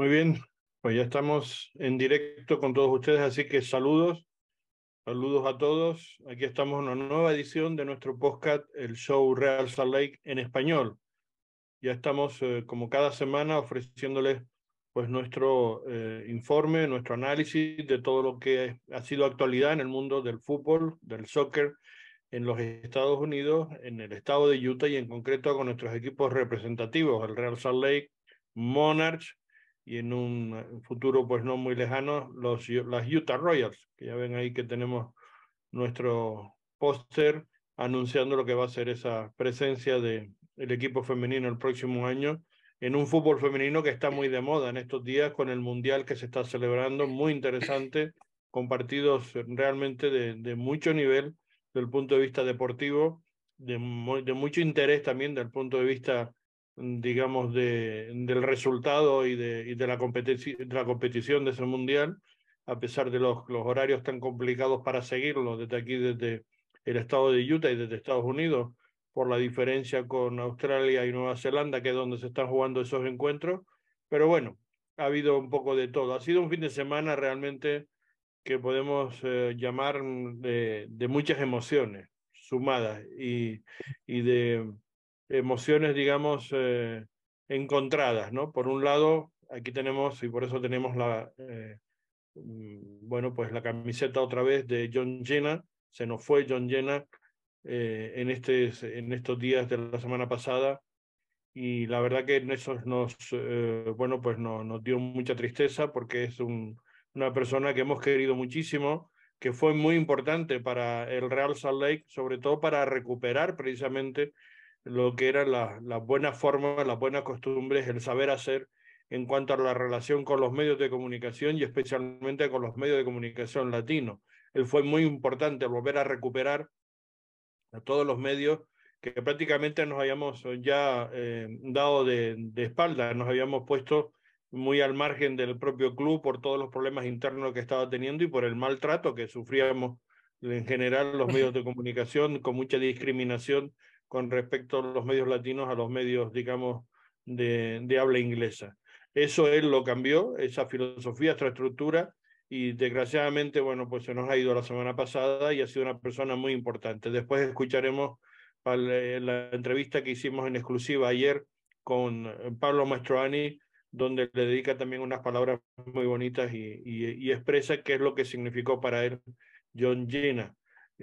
Muy bien, pues ya estamos en directo con todos ustedes, así que saludos, saludos a todos. Aquí estamos en una nueva edición de nuestro podcast, el show Real Salt Lake en español. Ya estamos, eh, como cada semana, ofreciéndoles pues nuestro eh, informe, nuestro análisis de todo lo que ha sido actualidad en el mundo del fútbol, del soccer en los Estados Unidos, en el estado de Utah y en concreto con nuestros equipos representativos, el Real Salt Lake, Monarchs y en un futuro pues no muy lejano los, las Utah Royals, que ya ven ahí que tenemos nuestro póster anunciando lo que va a ser esa presencia del el equipo femenino el próximo año en un fútbol femenino que está muy de moda en estos días con el mundial que se está celebrando, muy interesante, con partidos realmente de, mucho nivel del punto de vista deportivo, de, de mucho interés también del punto de vista digamos, de, del resultado y de, y de, la de la competición de ese mundial, a pesar de los, los horarios tan complicados para seguirlo desde aquí, desde el estado de Utah y desde Estados Unidos, por la diferencia con Australia y Nueva Zelanda, que es donde se están jugando esos encuentros. Pero bueno, ha habido un poco de todo. Ha sido un fin de semana realmente que podemos eh, llamar de, de, muchas emociones sumadas y, y de emociones, digamos, eh, encontradas, ¿no? Por un lado, aquí tenemos, y por eso tenemos la, eh, mm, bueno, pues la camiseta otra vez de John Jenna, se nos fue John Jenna eh, en, este, en estos días de la semana pasada, y la verdad que eso nos, bueno, pues no, nos dio mucha tristeza porque es un, una persona que hemos querido muchísimo, que fue muy importante para el Real Salt Lake, sobre todo para recuperar precisamente lo que eran las la buenas formas, las buenas costumbres, el saber hacer en cuanto a la relación con los medios de comunicación y especialmente con los medios de comunicación latinos. Él fue muy importante volver a recuperar a todos los medios que prácticamente nos habíamos ya eh, dado de, de espalda, nos habíamos puesto muy al margen del propio club por todos los problemas internos que estaba teniendo y por el maltrato que sufríamos en general los medios de comunicación con mucha discriminación con respecto a los medios latinos a los medios, digamos, de, habla inglesa. Eso él lo cambió, esa filosofía, esta estructura, y desgraciadamente, bueno, pues se nos ha ido la semana pasada y ha sido una persona muy importante. Después escucharemos la entrevista que hicimos en exclusiva ayer con eh, Pablo Mastroani, donde le dedica también unas palabras muy bonitas y expresa qué es lo que significó para él John Gina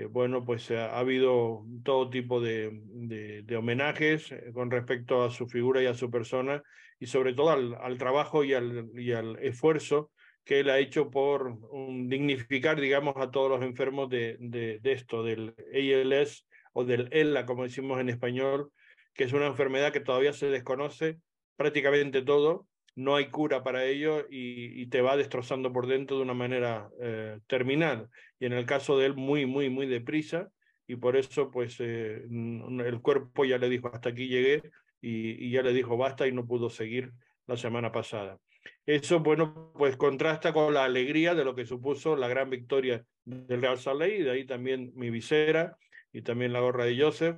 bueno, pues eh, ha habido todo tipo de, homenajes eh, con respecto a su figura y a su persona y sobre todo al, trabajo y al, esfuerzo que él ha hecho por um, dignificar, digamos, a todos los enfermos de, de, de, esto, del ALS o del ELA, como decimos en español, que es una enfermedad que todavía se desconoce prácticamente todo no hay cura para ello y, te va destrozando por dentro de una manera eh, terminal. Y en el caso de él, muy, muy, muy deprisa. Y por eso, pues, eh, el cuerpo ya le dijo, hasta aquí llegué, y, y, ya le dijo, basta, y no pudo seguir la semana pasada. Eso, bueno, pues contrasta con la alegría de lo que supuso la gran victoria del Real Salt y de ahí también mi visera y también la gorra de Joseph,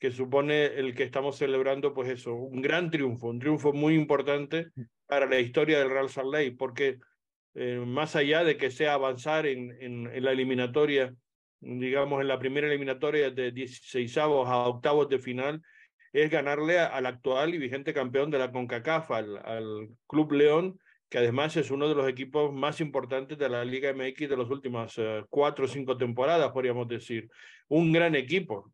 que supone el que estamos celebrando, pues eso, un gran triunfo, un triunfo muy importante para la historia del Real Salt Lake, porque eh, más allá de que sea avanzar en, en, en, la eliminatoria, digamos en la primera eliminatoria de 16 a octavos de final, es ganarle al actual y vigente campeón de la CONCACAF, al, al Club León, que además es uno de los equipos más importantes de la Liga MX de las últimas uh, cuatro o cinco temporadas, podríamos decir. Un gran equipo,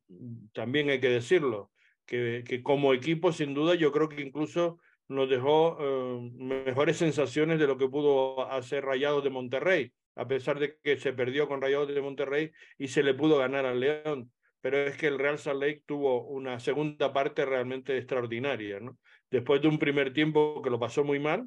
también hay que decirlo, que, que como equipo, sin duda, yo creo que incluso nos dejó uh, mejores sensaciones de lo que pudo hacer Rayados de Monterrey, a pesar de que se perdió con Rayados de Monterrey y se le pudo ganar al León. Pero es que el Real Salt Lake tuvo una segunda parte realmente extraordinaria. Después de un primer tiempo que lo pasó muy mal,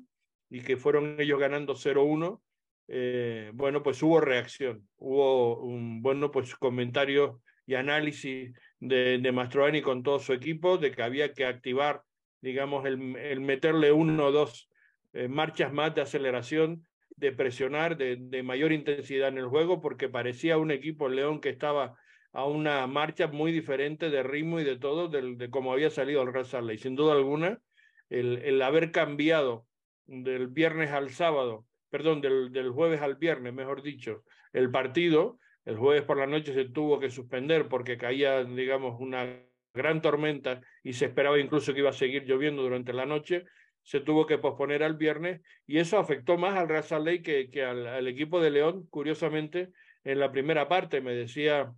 y que fueron ellos ganando 0-1, eh, bueno, pues hubo reacción, hubo un, bueno, pues comentarios y análisis de, de Mastroani con todo su equipo de que había que activar, digamos, el, el meterle uno o dos eh, marchas más de aceleración, de presionar, de, de, mayor intensidad en el juego, porque parecía un equipo León que estaba a una marcha muy diferente de ritmo y de todo, de, de cómo había salido el Real Salt Sin duda alguna, el, el haber cambiado del viernes al sábado, perdón, del, del jueves al viernes, mejor dicho, el partido, el jueves por la noche se tuvo que suspender porque caía, digamos, una gran tormenta y se esperaba incluso que iba a seguir lloviendo durante la noche, se tuvo que posponer al viernes y eso afectó más al Real Salt Lake que, al, equipo de León, curiosamente, en la primera parte, me decía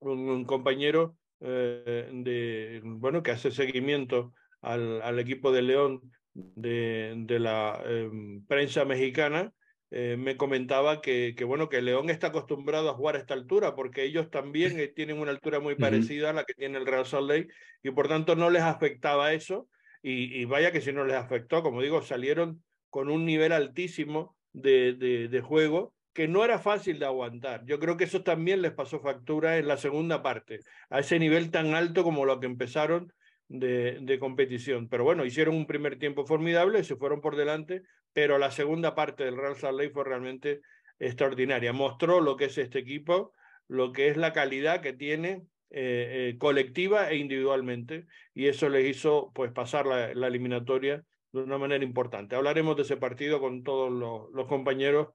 un, compañero eh, de, bueno, que hace seguimiento al, equipo de León de, de la em, prensa mexicana, eh, me comentaba que, que, bueno, que León está acostumbrado a jugar a esta altura porque ellos también eh, tienen una altura muy parecida a la que tiene el Real Salt Lake y por tanto no les afectaba eso y, y vaya que si no les afectó, como digo, salieron con un nivel altísimo de, de, de, juego que no era fácil de aguantar. Yo creo que eso también les pasó factura en la segunda parte, a ese nivel tan alto como lo que empezaron de, de, competición. Pero bueno, hicieron un primer tiempo formidable, se fueron por delante, pero la segunda parte del Real Salt Lake fue realmente extraordinaria. Mostró lo que es este equipo, lo que es la calidad que tiene eh, eh, colectiva e individualmente, y eso les hizo pues pasar la, la, eliminatoria de una manera importante. Hablaremos de ese partido con todos los, los compañeros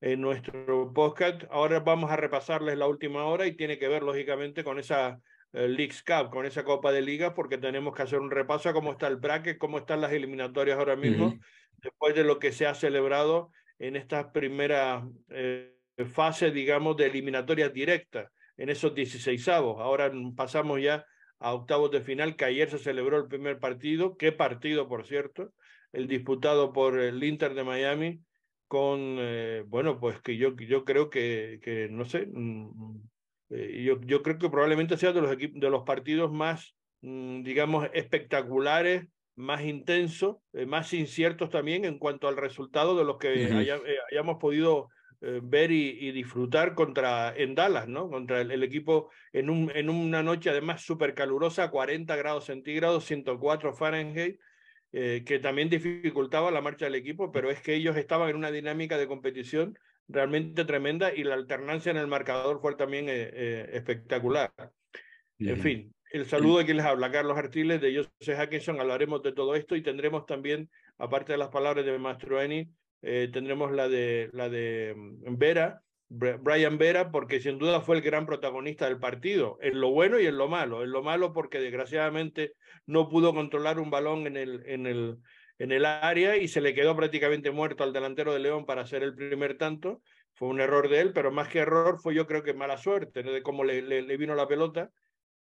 en nuestro podcast. Ahora vamos a repasarles la última hora y tiene que ver lógicamente con esa el Leagues Cup, con esa Copa de Liga, porque tenemos que hacer un repaso a cómo está el bracket, cómo están las eliminatorias ahora mismo, uh -huh. Después de lo que se ha celebrado en esta primera eh, fase, digamos, de eliminatorias directas, en esos 16 avos. Ahora pasamos ya a octavos de final, que ayer se celebró el primer partido, qué partido, por cierto, el disputado por el Inter de Miami, con, eh, bueno, pues que yo, yo creo que, que no sé, eh, yo, yo, creo que probablemente sea de los, de los partidos más, digamos, espectaculares, más intensos, eh, más inciertos también en cuanto al resultado de los que uh -huh. haya, eh, hayamos podido eh, ver y, y, disfrutar contra en Dallas, ¿no? Contra el, el, equipo en, un, en una noche además súper calurosa, 40 grados centígrados, 104 Fahrenheit, que también dificultaba la marcha del equipo, pero es que ellos estaban en una dinámica de competición realmente tremenda y la alternancia en el marcador fue también espectacular. Bien. En fin, el saludo de quien les habla, Carlos Artiles, de Joseph Hackinson, hablaremos de todo esto y tendremos también, aparte de las palabras de Mastroeni, eh, tendremos la de, la de mm, Vera, Brian Vera, porque sin duda fue el gran protagonista del partido, en lo bueno y en lo malo. En lo malo porque desgraciadamente no pudo controlar un balón en el, en el, en el área y se le quedó prácticamente muerto al delantero de León para hacer el primer tanto. Fue un error de él, pero más que error fue yo creo que mala suerte ¿no? de cómo le, le, le, vino la pelota.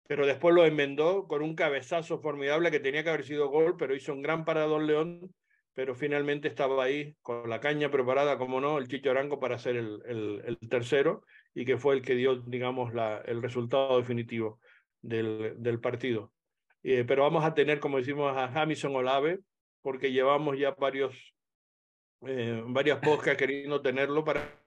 Pero después lo enmendó con un cabezazo formidable que tenía que haber sido gol, pero hizo un gran parador León, pero finalmente estaba ahí con la caña preparada, como no, el Chicho Arango para hacer el, el, el, tercero y que fue el que dio, digamos, la, el resultado definitivo del, del partido. Eh, pero vamos a tener, como decimos, a Jamison Olave, porque llevamos ya varios, eh, varias podcasts queriendo tenerlo para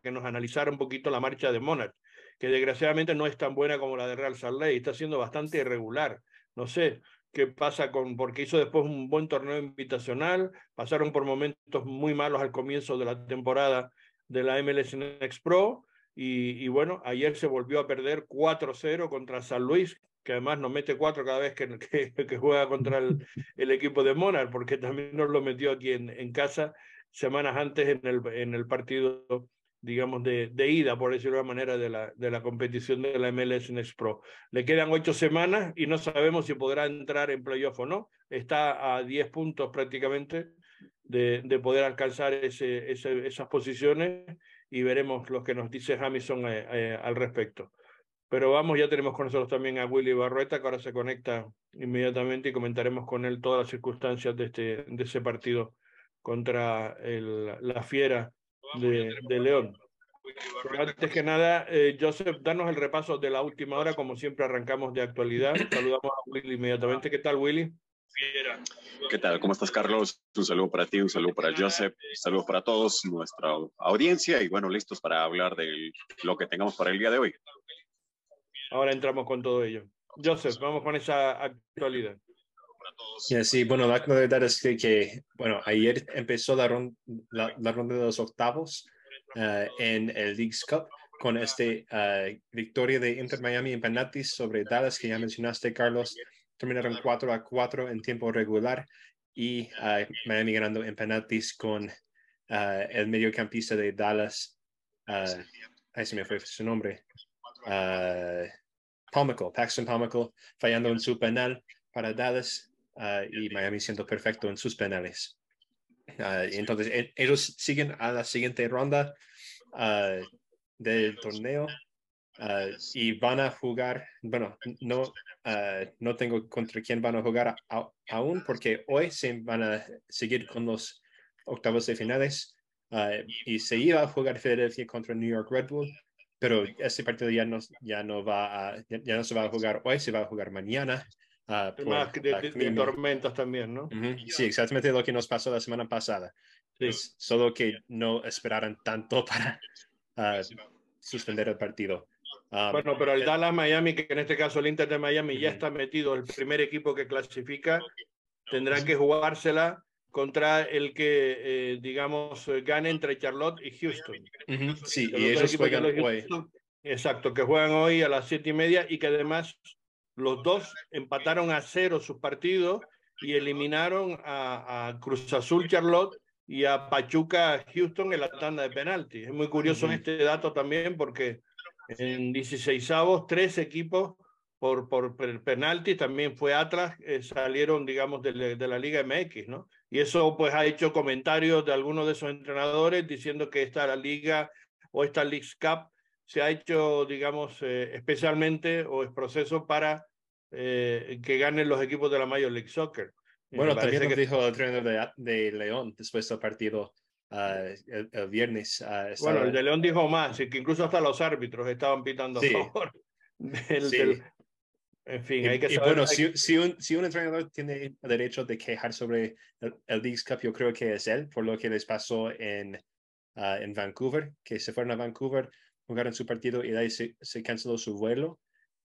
que nos analizara un poquito la marcha de Monarch, que desgraciadamente no es tan buena como la de Real Salt Lake, está siendo bastante irregular. No sé qué pasa con, porque hizo después un buen torneo invitacional, pasaron por momentos muy malos al comienzo de la temporada de la MLS Next Pro, y, y bueno, ayer se volvió a perder 4-0 contra San Luis, que además nos mete cuatro cada vez que, juega contra el, equipo de Monarch, porque también nos lo metió aquí en, casa semanas antes en el partido, digamos, de, de, ida, por decirlo de una manera, de la, de la competición de la MLS Next Pro. Le quedan ocho semanas y no sabemos si podrá entrar en playoff o no. Está a diez puntos prácticamente de, de poder alcanzar ese, ese, esas posiciones y veremos lo que nos dice Jamison eh, eh, al respecto. Pero vamos, ya tenemos con nosotros también a Willy Barrueta, que ahora se conecta inmediatamente y comentaremos con él todas las circunstancias de, este, de ese partido contra el, la Fiera de, de León. Pero antes que nada, eh, Joseph, danos el repaso de la última hora, como siempre arrancamos de actualidad. Saludamos a Willy inmediatamente. ¿Qué tal, Willy? ¿Qué tal? ¿Cómo estás, Carlos? Un saludo para ti, un saludo para Joseph, un saludo para todos, nuestra audiencia y bueno, listos para hablar de lo que tengamos para el día de hoy. Ahora entramos con todo ello. Joseph, vamos con esa actualidad. Yeah, sí, bueno, la verdad es que, que bueno, ayer empezó la, ron la, la, ronda de los octavos uh, en el Leagues Cup con este uh, victoria de Inter Miami en penaltis sobre Dallas que ya mencionaste, Carlos. Terminaron 4 a 4 en tiempo regular y Miami ganando en penaltis con el mediocampista de Dallas. ahí se me fue su nombre. Palmico, Paxton Palmico, fallando en su penal para Dallas y Miami siendo perfecto en sus penales. entonces, e, ellos siguen a la siguiente ronda del torneo y van a jugar, bueno, no, no tengo contra quién van a jugar aún porque hoy se van a seguir con los octavos de finales y se iba a jugar Philadelphia contra New York Red Bull, pero este partido ya no, ya no, va a, ya, no se va a jugar hoy, se va a jugar mañana. Más de, tormentas también, ¿no? Sí, exactamente lo que nos pasó la semana pasada. Es solo que no esperaran tanto para suspender el partido. Ah, bueno, pero el eh, Dallas Miami, que en este caso el Inter de Miami ya está metido, el primer equipo que clasifica, tendrán que jugársela contra el que, eh, digamos, gane entre Charlotte y Houston. Sí, y ellos juegan hoy. Exacto, que juegan hoy a las siete y media y que además los dos empataron a cero sus partidos y eliminaron a, Cruz Azul Charlotte y a Pachuca Houston en la tanda de penaltis. Es muy curioso este dato también porque en 16 avos, tres equipos por, por penalti, también fue Atlas, eh, salieron, digamos, de, de, la Liga MX, ¿no? Y eso pues ha hecho comentarios de algunos de esos entrenadores diciendo que esta liga o esta League Cup se ha hecho, digamos, eh, especialmente o es proceso para eh, que ganen los equipos de la Major League Soccer. Bueno, también que... dijo el entrenador de, de León después del partido Ah, el, viernes. Ah, bueno, el de León dijo más, que incluso hasta los árbitros estaban pitando a favor. En fin, hay que saber. bueno, si, si, un, si un entrenador tiene derecho de quejar sobre el, el Leagues Cup, yo creo que es él, por lo que les pasó en, ah, en Vancouver, que se fueron a Vancouver, jugaron su partido y ahí se, canceló su vuelo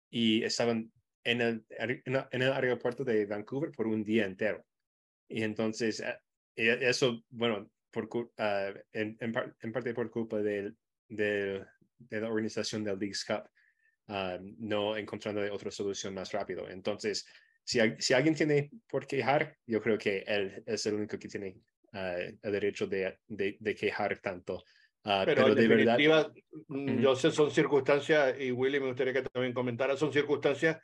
y estaban en el, aeropuerto de Vancouver por un día entero. Y entonces, eso, bueno, por, uh, en, parte por culpa de, la organización del Leagues Cup, uh, no encontrando otra solución más rápido. Entonces, si, si alguien tiene por quejar, yo creo que él es el único que tiene el derecho de, de, de quejar tanto. Pero, pero, de verdad, mm, yo sé, son circunstancias, y Willy me gustaría que también comentara, son circunstancias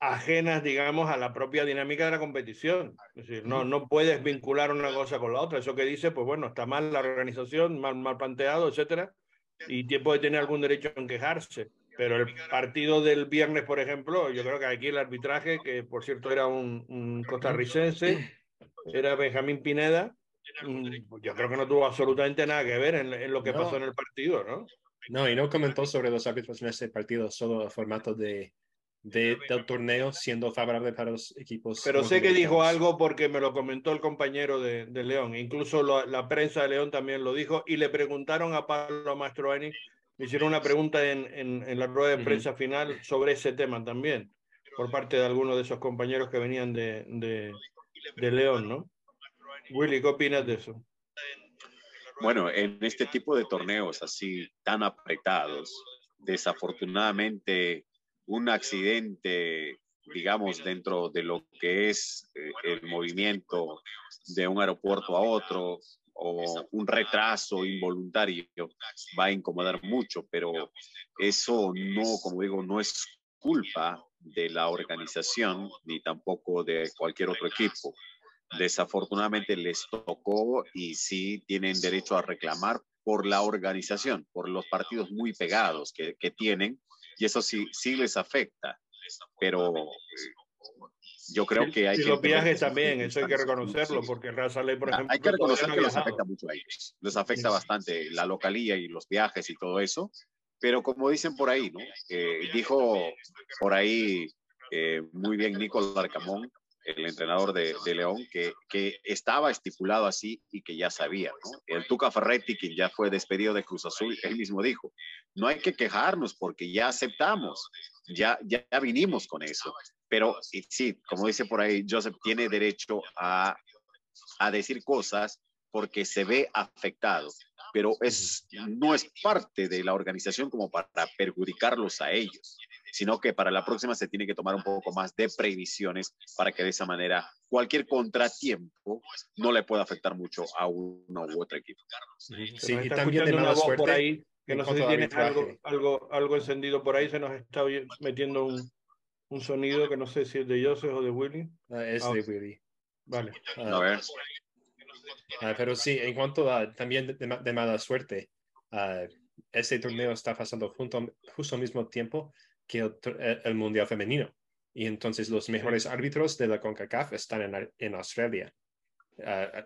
ajenas, digamos, a la propia dinámica de la competición. Es decir, no, no puedes vincular una cosa con la otra. Eso que dice, pues bueno, está mal la organización, mal, mal planteado, etcétera, y tiempo de tener algún derecho en quejarse. Pero el partido del viernes, por ejemplo, yo creo que aquí el arbitraje, que por cierto era un, un costarricense, era Benjamín Pineda, yo creo que no tuvo absolutamente nada que ver en, en lo que pasó en el partido, ¿no? No, y no comentó sobre los árbitros en ese partido, solo el formato de, de, del torneo siendo favorable para los equipos. Pero sé que dijo algo porque me lo comentó el compañero de, de León, incluso la prensa de León también lo dijo y le preguntaron a Pablo Mastroeni, me hicieron una pregunta en, en, en la rueda de prensa final sobre ese tema también, por parte de algunos de esos compañeros que venían de, de, de León, ¿no? Willy, ¿qué opinas de eso? Bueno, en este tipo de torneos así tan apretados, desafortunadamente un accidente, digamos, dentro de lo que es eh, el movimiento de un aeropuerto a otro o un retraso involuntario va a incomodar mucho, pero eso no, como digo, no es culpa de la organización ni tampoco de cualquier otro equipo. Desafortunadamente les tocó y sí tienen derecho a reclamar por la organización, por los partidos muy pegados que, que tienen y eso sí, sí les afecta, pero yo creo que hay y los viajes también, eso hay que reconocerlo, porque Raza Ley, por ah, ejemplo... Hay que reconocer que les afecta mucho a ellos, les afecta bastante la localía y los viajes y todo eso, pero como dicen por ahí, ¿no? Eh, dijo por ahí eh, muy bien Nicolás Arcamón, el entrenador de, León, que, que, estaba estipulado así y que ya sabía. El Tuca Ferretti, quien ya fue despedido de Cruz Azul, él mismo dijo, no hay que quejarnos porque ya aceptamos, ya, ya vinimos con eso. Pero sí, como dice por ahí, Joseph tiene derecho a, a decir cosas porque se ve afectado, pero es, no es parte de la organización como para perjudicarlos a ellos. Sino que para la próxima se tiene que tomar un poco más de previsiones para que de esa manera cualquier contratiempo no le pueda afectar mucho a uno u otro equipo. Sí, y también de mala suerte. Por ahí, que no sé si tienes algo, algo, algo encendido por ahí, se nos está metiendo un, un sonido que no sé si es de Joseph o de Willy. Ah, es de Willy. Vale. a ver. Ah, pero sí, en cuanto a también de, mala suerte, uh, este torneo está pasando junto, justo al mismo tiempo que el, Mundial Femenino. Y entonces los mejores árbitros de la CONCACAF están en, en Australia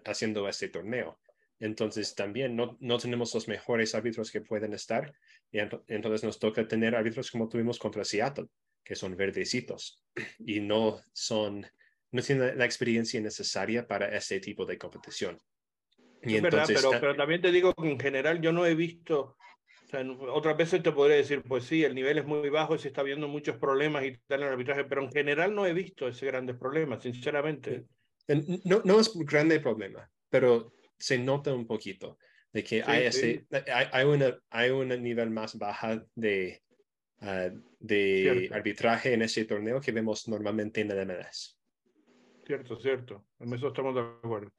haciendo este torneo. Entonces también no, no, tenemos los mejores árbitros que pueden estar. Y entonces nos toca tener árbitros como tuvimos contra Seattle, que son verdecitos y no son no tiene la experiencia necesaria para ese tipo de competición. Y es verdad, pero, pero, también te digo que en general yo no he visto, sea, otras veces te podría decir, pues sí, el nivel es muy bajo y se está viendo muchos problemas y tal en el arbitraje, pero en general no he visto ese grandes problemas, sinceramente. No, no es un grande problema, pero se nota un poquito de que hay, ese, hay, hay, una, hay un nivel más baja de, ah, de arbitraje en ese torneo que vemos normalmente en el MLS. Cierto, cierto. En eso estamos de acuerdo.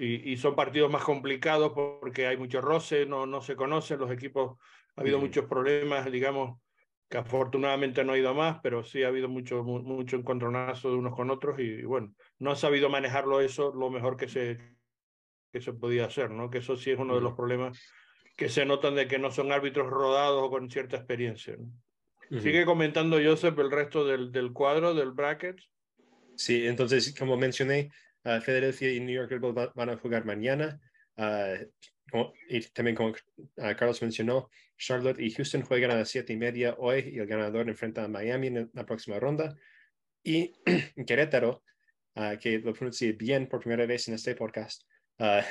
Y, y, son partidos más complicados porque hay mucho roce, no, no se conocen los equipos. Ha habido muchos problemas, digamos, que afortunadamente no ha ido más, pero sí ha habido mucho, mucho encontronazo de unos con otros y, bueno, no ha sabido manejarlo eso lo mejor que se, que se podía hacer, ¿no? Que eso sí es uno de los problemas que se notan de que no son árbitros rodados o con cierta experiencia. Sigue comentando Joseph el resto del, del cuadro, del bracket. Sí, entonces, como mencioné, uh, Philadelphia y New York Red Bull van a jugar mañana. Uh, y también como uh, Carlos mencionó, Charlotte y Houston juegan a las siete y media hoy y el ganador enfrenta a Miami en la próxima ronda. Y Querétaro, que lo pronuncie bien por primera vez en este podcast, va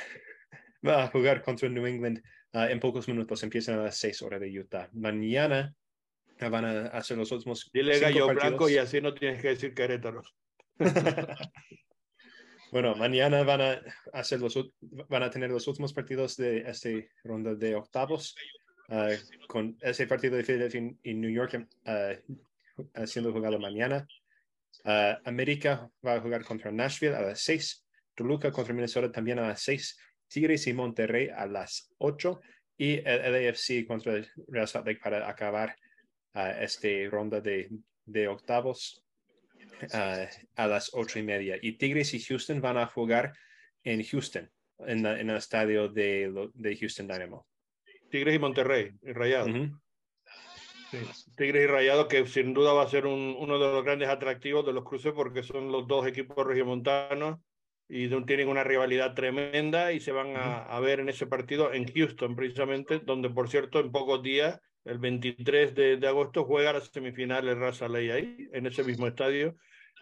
a jugar contra New England en pocos minutos. Empiezan a las seis horas de Utah. Mañana van a hacer los últimos. Dile gallo blanco y así no tienes que decir Querétaro. bueno, mañana van a, hacer los, van a tener los últimos partidos de esta ronda de octavos, ah, con ese partido de Philadelphia y New York uh, siendo jugado mañana. Ah, América va a jugar contra Nashville a las 6, Toluca contra Minnesota también a las 6, Tigres y Monterrey a las 8 y el LAFC contra el Real Salt Lake para acabar esta ronda de, de octavos a las ocho y media. Y Tigres y Houston van a jugar en Houston, en, en el estadio de, de, Houston Dynamo. Tigres y Monterrey, y Rayado. Tigres y Rayado, que sin duda va a ser un, uno de los grandes atractivos de los cruces porque son los dos equipos regiomontanos y tienen una rivalidad tremenda y se van a, a, ver en ese partido en Houston, precisamente, donde, por cierto, en pocos días, el 23 de, agosto, juega la semifinal el Raza Ley ahí, en ese mismo estadio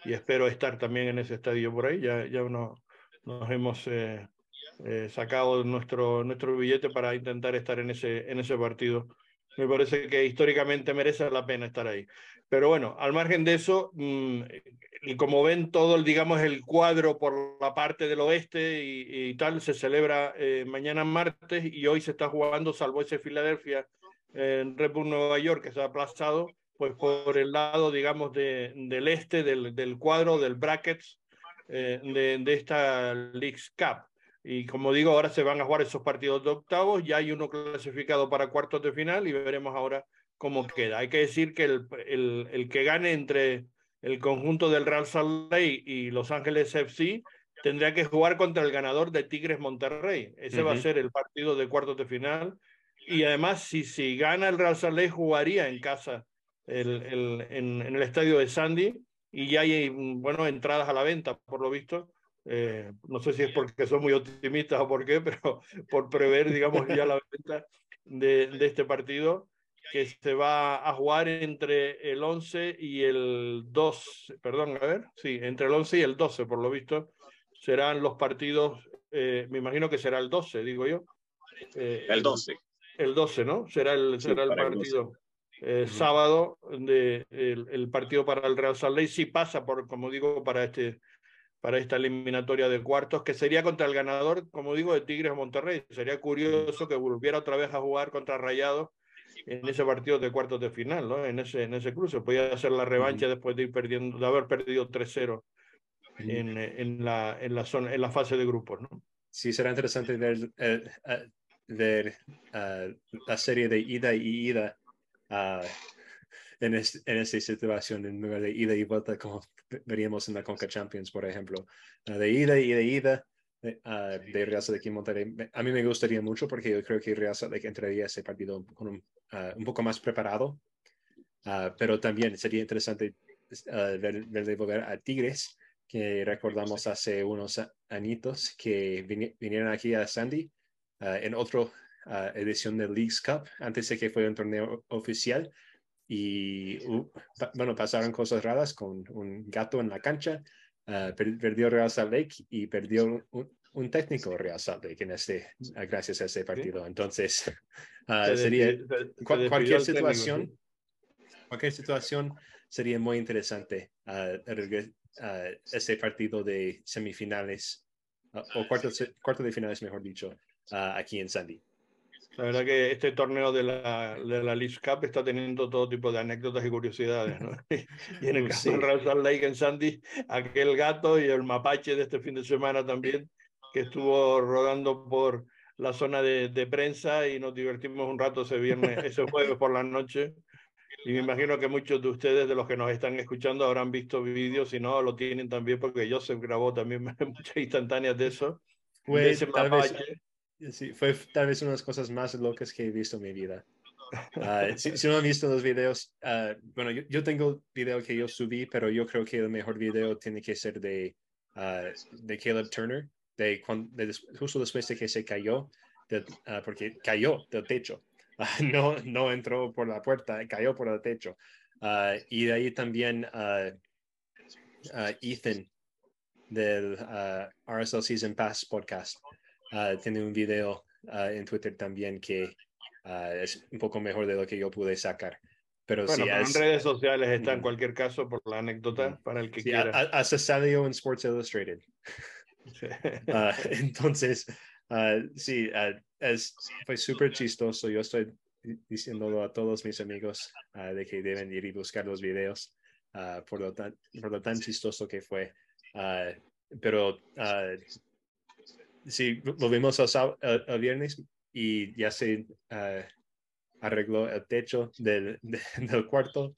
y espero estar también en ese estadio por ahí. Ya, ya nos hemos eh, eh, sacado nuestro, nuestro billete para intentar estar en ese, en ese partido. Me parece que históricamente merece la pena estar ahí. Pero bueno, al margen de eso, mm, y como ven todo, digamos, el cuadro por la parte del oeste y, tal, se celebra eh, mañana martes y hoy se está jugando, salvo ese Filadelfia en Red Bull Nueva York, que se ha aplazado, pues por el lado, digamos, de, del este del, del cuadro del brackets eh, de, de, esta League's Cup. Y como digo, ahora se van a jugar esos partidos de octavos, ya hay uno clasificado para cuartos de final y veremos ahora cómo queda. Hay que decir que el, el, el que gane entre el conjunto del Real Salt Lake y Los Ángeles FC tendría que jugar contra el ganador de Tigres Monterrey. Ese va a ser el partido de cuartos de final. Y además, si, si gana el Real Salt jugaría en casa el, el, en, en, el estadio de Sandy y ya hay, bueno, entradas a la venta, por lo visto. Eh, no sé si es porque son muy optimistas o por qué, pero por prever, digamos, ya la venta de, de este partido que se va a jugar entre el 11 y el 2, perdón, a ver, sí, entre el 11 y el 12, por lo visto, serán los partidos, eh, me imagino que será el 12, digo yo. Eh, el 12. El 12, ¿no? Será el, será el partido. Eh, sábado de, el, partido para el Real Salt Lake sí pasa por, como digo, para este para esta eliminatoria de cuartos, que sería contra el ganador, como digo, de Tigres Monterrey. Sería curioso que volviera otra vez a jugar contra Rayados en ese partido de cuartos de final, ¿no? En ese, en ese cruce. Podía hacer la revancha después de ir perdiendo, de haber perdido 3-0 en, en, la, en, la zona, en la fase de grupos, ¿no? Sí, será interesante ver, eh, eh, ver uh, la serie de ida y ida uh, en, es, en esta situación, en lugar de ida y vuelta, como veríamos en la Conca Champions, por ejemplo. Uh, de ida y de ida uh, de Real Salt Lake y Monterrey. A mí me gustaría mucho porque yo creo que Real Salt Lake entraría ese partido con un, uh, un poco más preparado. Uh, pero también sería interesante ver, verle volver a Tigres, que recordamos hace unos añitos que vinieron aquí a Sandy en otra edición del Leagues Cup, antes de que fuera un torneo oficial. Y bueno, pasaron cosas raras con un gato en la cancha Uh, perdió Real Salt Lake y perdió un, un, técnico Real Salt Lake en este, uh, gracias a ese partido. Entonces, uh, sería se, se, cual, cualquier situación, cualquier situación sería muy interesante ese partido de semifinales o cuartos, cuarto de finales, mejor dicho, aquí en Sandy. La verdad que este torneo de la, de la League Cup está teniendo todo tipo de anécdotas y curiosidades. ¿no? y en el caso sí. de Real Salt Lake en Sandy, aquel gato y el mapache de este fin de semana también, que estuvo rodando por la zona de, de prensa y nos divertimos un rato ese viernes, ese jueves por la noche. Y me imagino que muchos de ustedes, de los que nos están escuchando, habrán visto vídeos, si no, lo tienen también, porque Joseph grabó también muchas instantáneas de eso. Pues, de ese mapache. Vez Sí, fue tal vez una de las cosas más locas que he visto en mi vida. Uh, si, si, no han visto los videos, uh, bueno, yo, yo, tengo video que yo subí, pero yo creo que el mejor video tiene que ser de, uh, de Caleb Turner, de, cuando, de, justo después de que se cayó, de, porque cayó del techo. no, no entró por la puerta, cayó por el techo. y de ahí también Ethan del RSL Season Pass podcast. Uh, tiene un video uh, en Twitter también que uh, es un poco mejor de lo que yo pude sacar. Pero bueno, sí, en redes sociales está en cualquier caso por la anécdota para el que sí, quiera. Hasta salió en Sports Illustrated. Sí. entonces, sí, es, fue súper chistoso. Yo estoy diciéndolo a todos mis amigos de que deben ir y buscar los videos por, lo tan, por lo tan chistoso que fue. pero sí, lo vimos el, el, viernes y ya se uh, arregló el techo del, de, del cuarto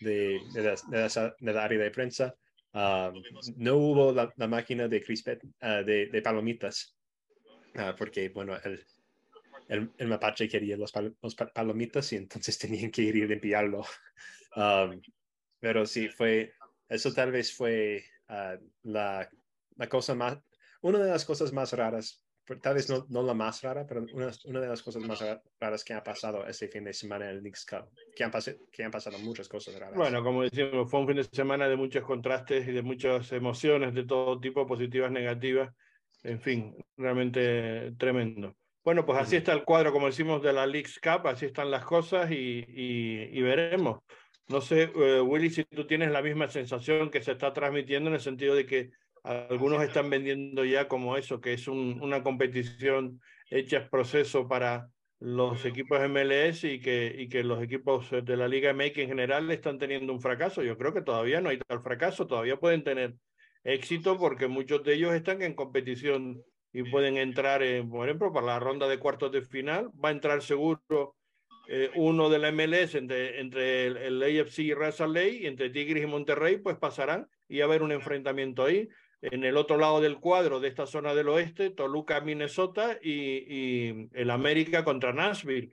de, de, la, de, la, de, la, área de prensa. Um, no hubo la, la máquina de crispet, uh, de, palomitas, uh, porque, bueno, el, el, el, mapache quería los, pal, los, palomitas y entonces tenían que ir y limpiarlo. Um, pero sí, fue, eso tal vez fue la cosa más, una de las cosas más raras, tal vez no, no la más rara, pero una, una, de las cosas más raras que ha pasado este fin de semana en el Knicks Cup, que han, que han pasado muchas cosas raras. Bueno, como decimos, fue un fin de semana de muchos contrastes y de muchas emociones de todo tipo, positivas, negativas, en fin, realmente tremendo. Bueno, pues así está el cuadro, como decimos, de la Leagues Cup, así están las cosas y, y, y veremos. No sé, uh, Willy, si tú tienes la misma sensación que se está transmitiendo en el sentido de que algunos están vendiendo ya como eso, que es un, una competición hecha proceso para los equipos MLS y que, y que los equipos de la Liga MX en general están teniendo un fracaso. Yo creo que todavía no hay tal fracaso, todavía pueden tener éxito porque muchos de ellos están en competición y pueden entrar, en, por ejemplo, para la ronda de cuartos de final. Va a entrar seguro eh, uno de la MLS entre, entre el, el AFC y Raza Ley, entre Tigres y Monterrey, pues pasarán y va a haber un enfrentamiento ahí en el otro lado del cuadro de esta zona del oeste, Toluca, Minnesota y, el América contra Nashville.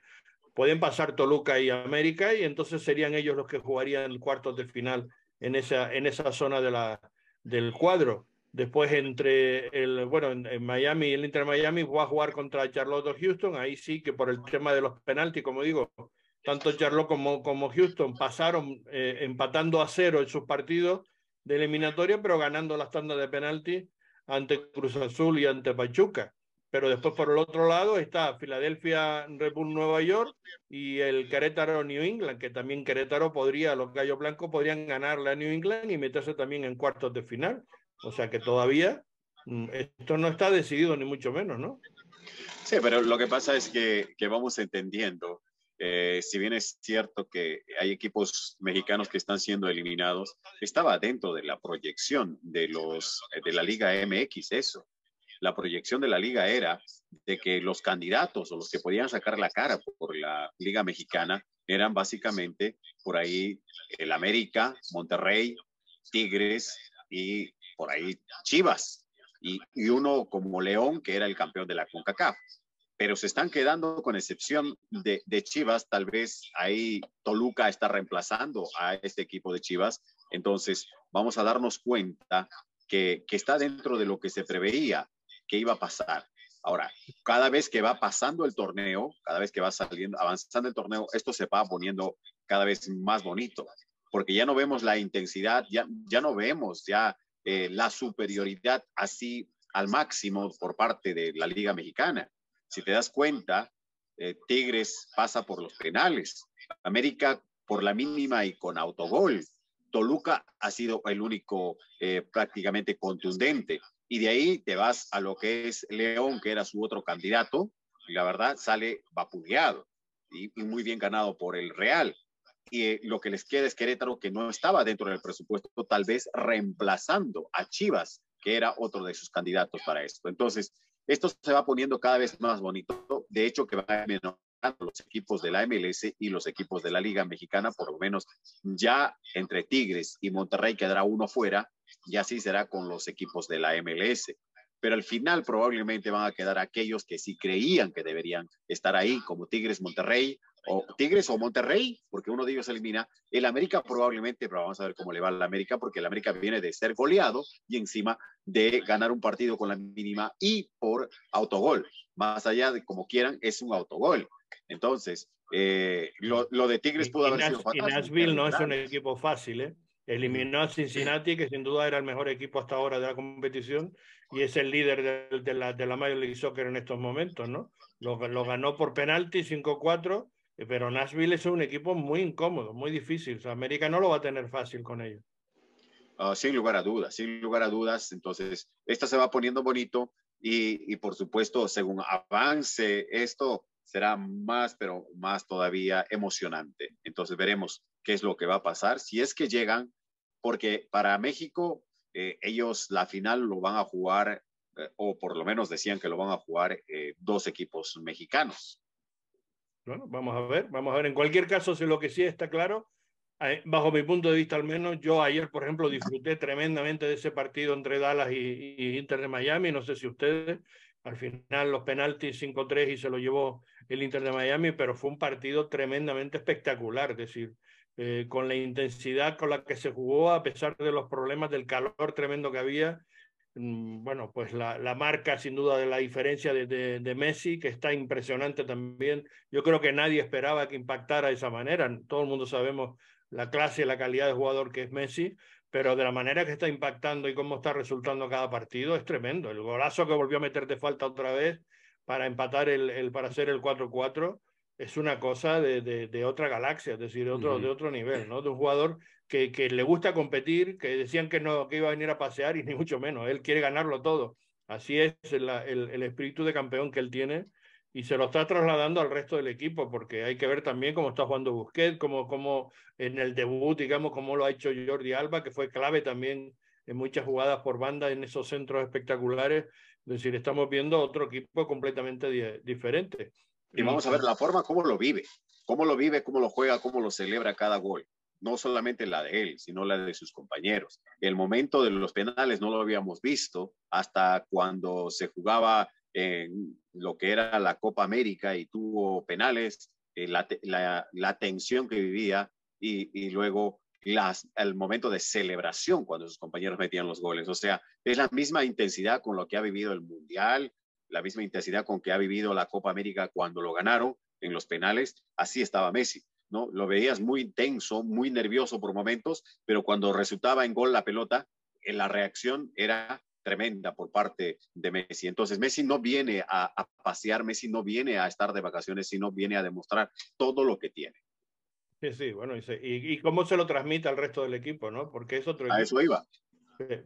Pueden pasar Toluca y América y entonces serían ellos los que jugarían el cuartos de final en esa, en esa zona de la, del cuadro. Después entre el, bueno, en, en Miami, el Inter Miami va a jugar contra Charlotte o Houston, ahí sí que por el tema de los penaltis, como digo, tanto Charlotte como, como Houston pasaron eh, empatando a cero en sus partidos de eliminatoria, pero ganando las tandas de penalti ante Cruz Azul y ante Pachuca. Pero después por el otro lado está Filadelfia, Red Bull Nueva York y el Querétaro New England, que también Querétaro podría, los Gallos Blancos podrían ganarle a New England y meterse también en cuartos de final. O sea que todavía mm, esto no está decidido ni mucho menos, ¿no? Sí, pero lo que pasa es que, que vamos entendiendo Eh, si bien es cierto que hay equipos mexicanos que están siendo eliminados, estaba dentro de la proyección de, los, de la Liga MX eso. La proyección de la liga era de que los candidatos o los que podían sacar la cara por la Liga Mexicana eran básicamente por ahí el América, Monterrey, Tigres y por ahí Chivas. Y, y uno como León, que era el campeón de la CONCACAF pero se están quedando con excepción de, Chivas, tal vez ahí Toluca está reemplazando a este equipo de Chivas, entonces vamos a darnos cuenta que, está dentro de lo que se preveía que iba a pasar. Ahora, cada vez que va pasando el torneo, cada vez que va saliendo, avanzando el torneo, esto se va poniendo cada vez más bonito, porque ya no vemos la intensidad, ya, ya no vemos ya eh, la superioridad así al máximo por parte de la Liga Mexicana. Si te das cuenta, eh, Tigres pasa por los penales, América por la mínima y con autogol. Toluca ha sido el único eh, prácticamente contundente. Y de ahí te vas a lo que es León, que era su otro candidato, y la verdad sale vapuleado y, muy bien ganado por el Real. Y eh, lo que les queda es Querétaro, que no estaba dentro del presupuesto, tal vez reemplazando a Chivas, que era otro de sus candidatos para esto. Entonces, esto se va poniendo cada vez más bonito. De hecho, que va mejorando los equipos de la MLS y los equipos de la Liga Mexicana, por lo menos ya entre Tigres y Monterrey quedará uno fuera, y así será con los equipos de la MLS. Pero al final probablemente van a quedar aquellos que sí creían que deberían estar ahí, como Tigres, Monterrey, o Tigres o Monterrey, porque uno de ellos elimina. El América probablemente, pero vamos a ver cómo le va al América, porque el América viene de ser goleado y encima de ganar un partido con la mínima y por autogol. Más allá de como quieran, es un autogol. Entonces, eh, lo, de Tigres pudo haber sido Y Nashville no es un equipo fácil, ¿eh? Eliminó a Cincinnati, que sin duda era el mejor equipo hasta ahora de la competición y es el líder de, la, de la Major League Soccer en estos momentos, ¿no? Lo, lo ganó por penalti 5-4 eh, pero Nashville es un equipo muy incómodo, muy difícil. América no lo va a tener fácil con ellos. Ah, sin lugar a dudas, sin lugar a dudas. Entonces, esta se va poniendo bonito y, y, por supuesto, según avance esto, será más, pero más todavía emocionante. Entonces, veremos qué es lo que va a pasar, si es que llegan, porque para México, eh, ellos la final lo van a jugar, eh, o por lo menos decían que lo van a jugar dos equipos mexicanos. Bueno, vamos a ver, vamos a ver. En cualquier caso, si lo que sí está claro, eh, bajo mi punto de vista al menos, yo ayer, por ejemplo, disfruté tremendamente de ese partido entre Dallas y, Inter de Miami. No sé si ustedes, al final los penaltis 5-3 y se lo llevó el Inter de Miami, pero fue un partido tremendamente espectacular. Es decir, eh, con la intensidad con la que se jugó, a pesar de los problemas del calor tremendo que había, bueno, pues la, la, marca sin duda de la diferencia de, de, Messi, que está impresionante también. Yo creo que nadie esperaba que impactara de esa manera. Todo el mundo sabemos la clase y la calidad de jugador que es Messi, pero de la manera que está impactando y cómo está resultando cada partido es tremendo. El golazo que volvió a meter de falta otra vez para empatar el, el para hacer el 4-4 es una cosa de, de, de, otra galaxia, es decir, de otro, de otro nivel, ¿no? De un jugador que, le gusta competir, que decían que no que iba a venir a pasear y ni mucho menos, él quiere ganarlo todo. Así es el, el, espíritu de campeón que él tiene y se lo está trasladando al resto del equipo, porque hay que ver también cómo está jugando Busquets, cómo, cómo en el debut, digamos, cómo lo ha hecho Jordi Alba, que fue clave también en muchas jugadas por banda en esos centros espectaculares. Es decir, estamos viendo otro equipo completamente diferente. Y vamos a ver la forma cómo lo vive, cómo lo vive, cómo lo juega, cómo lo celebra cada gol. No solamente la de él, sino la de sus compañeros. El momento de los penales no lo habíamos visto hasta cuando se jugaba en lo que era la Copa América y tuvo penales, eh, la, la, tensión que vivía y, y luego las, el momento de celebración cuando sus compañeros metían los goles. O sea, es la misma intensidad con lo que ha vivido el Mundial, la misma intensidad con que ha vivido la Copa América cuando lo ganaron en los penales, así estaba Messi, ¿no? Lo veías muy intenso, muy nervioso por momentos, pero cuando resultaba en gol la pelota, en la reacción era tremenda por parte de Messi. Entonces, Messi no viene a, pasear, Messi no viene a estar de vacaciones, sino viene a demostrar todo lo que tiene. Sí, sí, bueno, y, y, cómo se lo transmite al resto del equipo, ¿no? Porque es otro. A eso iba.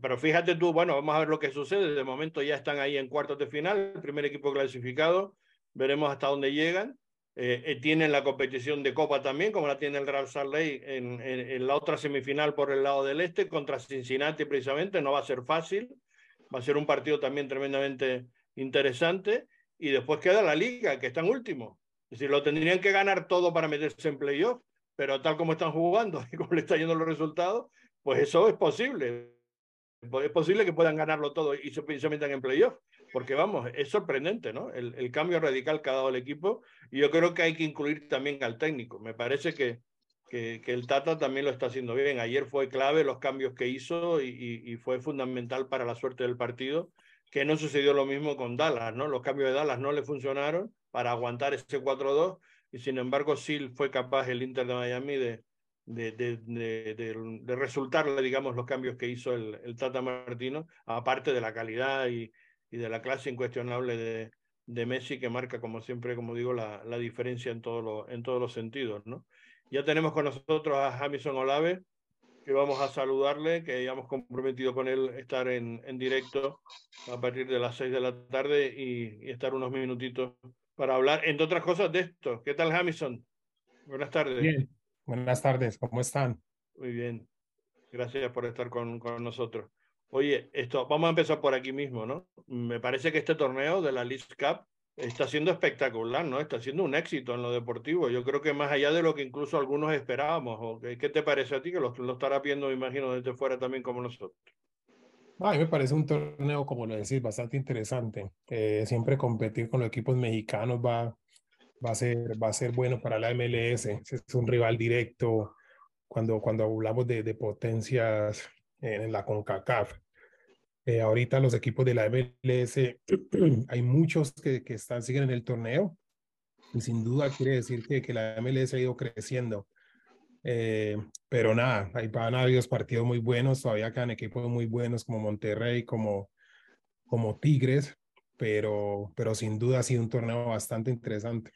Pero fíjate tú, bueno, vamos a ver lo que sucede. De momento ya están ahí en cuartos de final, el primer equipo clasificado. Veremos hasta dónde llegan. Eh, eh, tienen la competición de Copa también, como la tiene el Salt Lake en, en, la otra semifinal por el lado del este, contra Cincinnati precisamente, no va a ser fácil, va a ser un partido también tremendamente interesante, y después queda la liga, que está en último. Es decir, lo tendrían que ganar todo para meterse en playoff, pero tal como están jugando y como le están yendo los resultados, pues eso es posible. Es posible que puedan ganarlo todo y se, se metan en playoff porque vamos, es sorprendente, ¿no? El, el, cambio radical que ha dado el equipo y yo creo que hay que incluir también al técnico. Me parece que, que, que el Tata también lo está haciendo bien. Ayer fue clave los cambios que hizo y, y, y, fue fundamental para la suerte del partido, que no sucedió lo mismo con Dallas, ¿no? Los cambios de Dallas no le funcionaron para aguantar ese 4-2 y sin embargo sí fue capaz el Inter de Miami de, de, de, de, de, resultarle, digamos, los cambios que hizo el, el Tata Martino, aparte de la calidad y, y de la clase incuestionable de, de Messi que marca, como siempre, como digo, la, la diferencia en, todo lo, en todos los sentidos. ¿no? Ya tenemos con nosotros a Jamison Olave, que vamos a saludarle, que ya hemos comprometido con él estar en, en directo a partir de las seis de la tarde y, y, estar unos minutitos para hablar, entre otras cosas, de esto. ¿Qué tal, Jamison? Buenas tardes. Bien, buenas tardes, ¿cómo están? Muy bien, gracias por estar con, con nosotros. Oye, esto, vamos a empezar por aquí mismo, ¿no? Me parece que este torneo de la League Cup está siendo espectacular, ¿no? Está siendo un éxito en lo deportivo. Yo creo que más allá de lo que incluso algunos esperábamos. ¿Qué te parece a ti? Que lo, lo estarás viendo, me imagino, desde fuera también como nosotros. A mí me parece un torneo, como lo decís, bastante interesante. Eh, siempre competir con los equipos mexicanos va, va, a ser, va a ser bueno para la MLS. Es un rival directo. Cuando, cuando hablamos de, de potencias en la CONCACAF. Eh, ahorita los equipos de la MLS, hay muchos que, que están, siguen en el torneo y sin duda quiere decir que, que la MLS ha ido creciendo. Eh, pero nada, ahí van a haber partidos muy buenos, todavía quedan equipos muy buenos como Monterrey, como, como Tigres, pero, pero sin duda ha sido un torneo bastante interesante.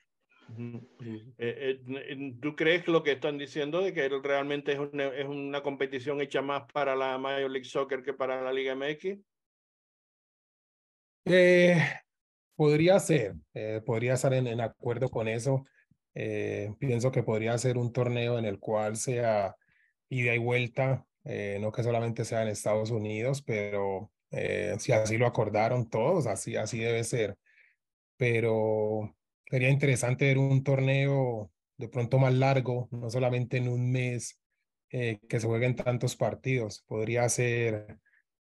Eh, eh, ¿Tú crees lo que están diciendo de que realmente es una, es una competición hecha más para la Major League Soccer que para la Liga MX? Eh, podría ser, eh, podría estar en, en, acuerdo con eso. Eh, pienso que podría ser un torneo en el cual sea ida y vuelta, no que solamente sea en Estados Unidos, pero si así lo acordaron todos, así, así debe ser. Pero sería interesante ver un torneo de pronto más largo, no solamente en un mes, eh, que se jueguen tantos partidos. Podría ser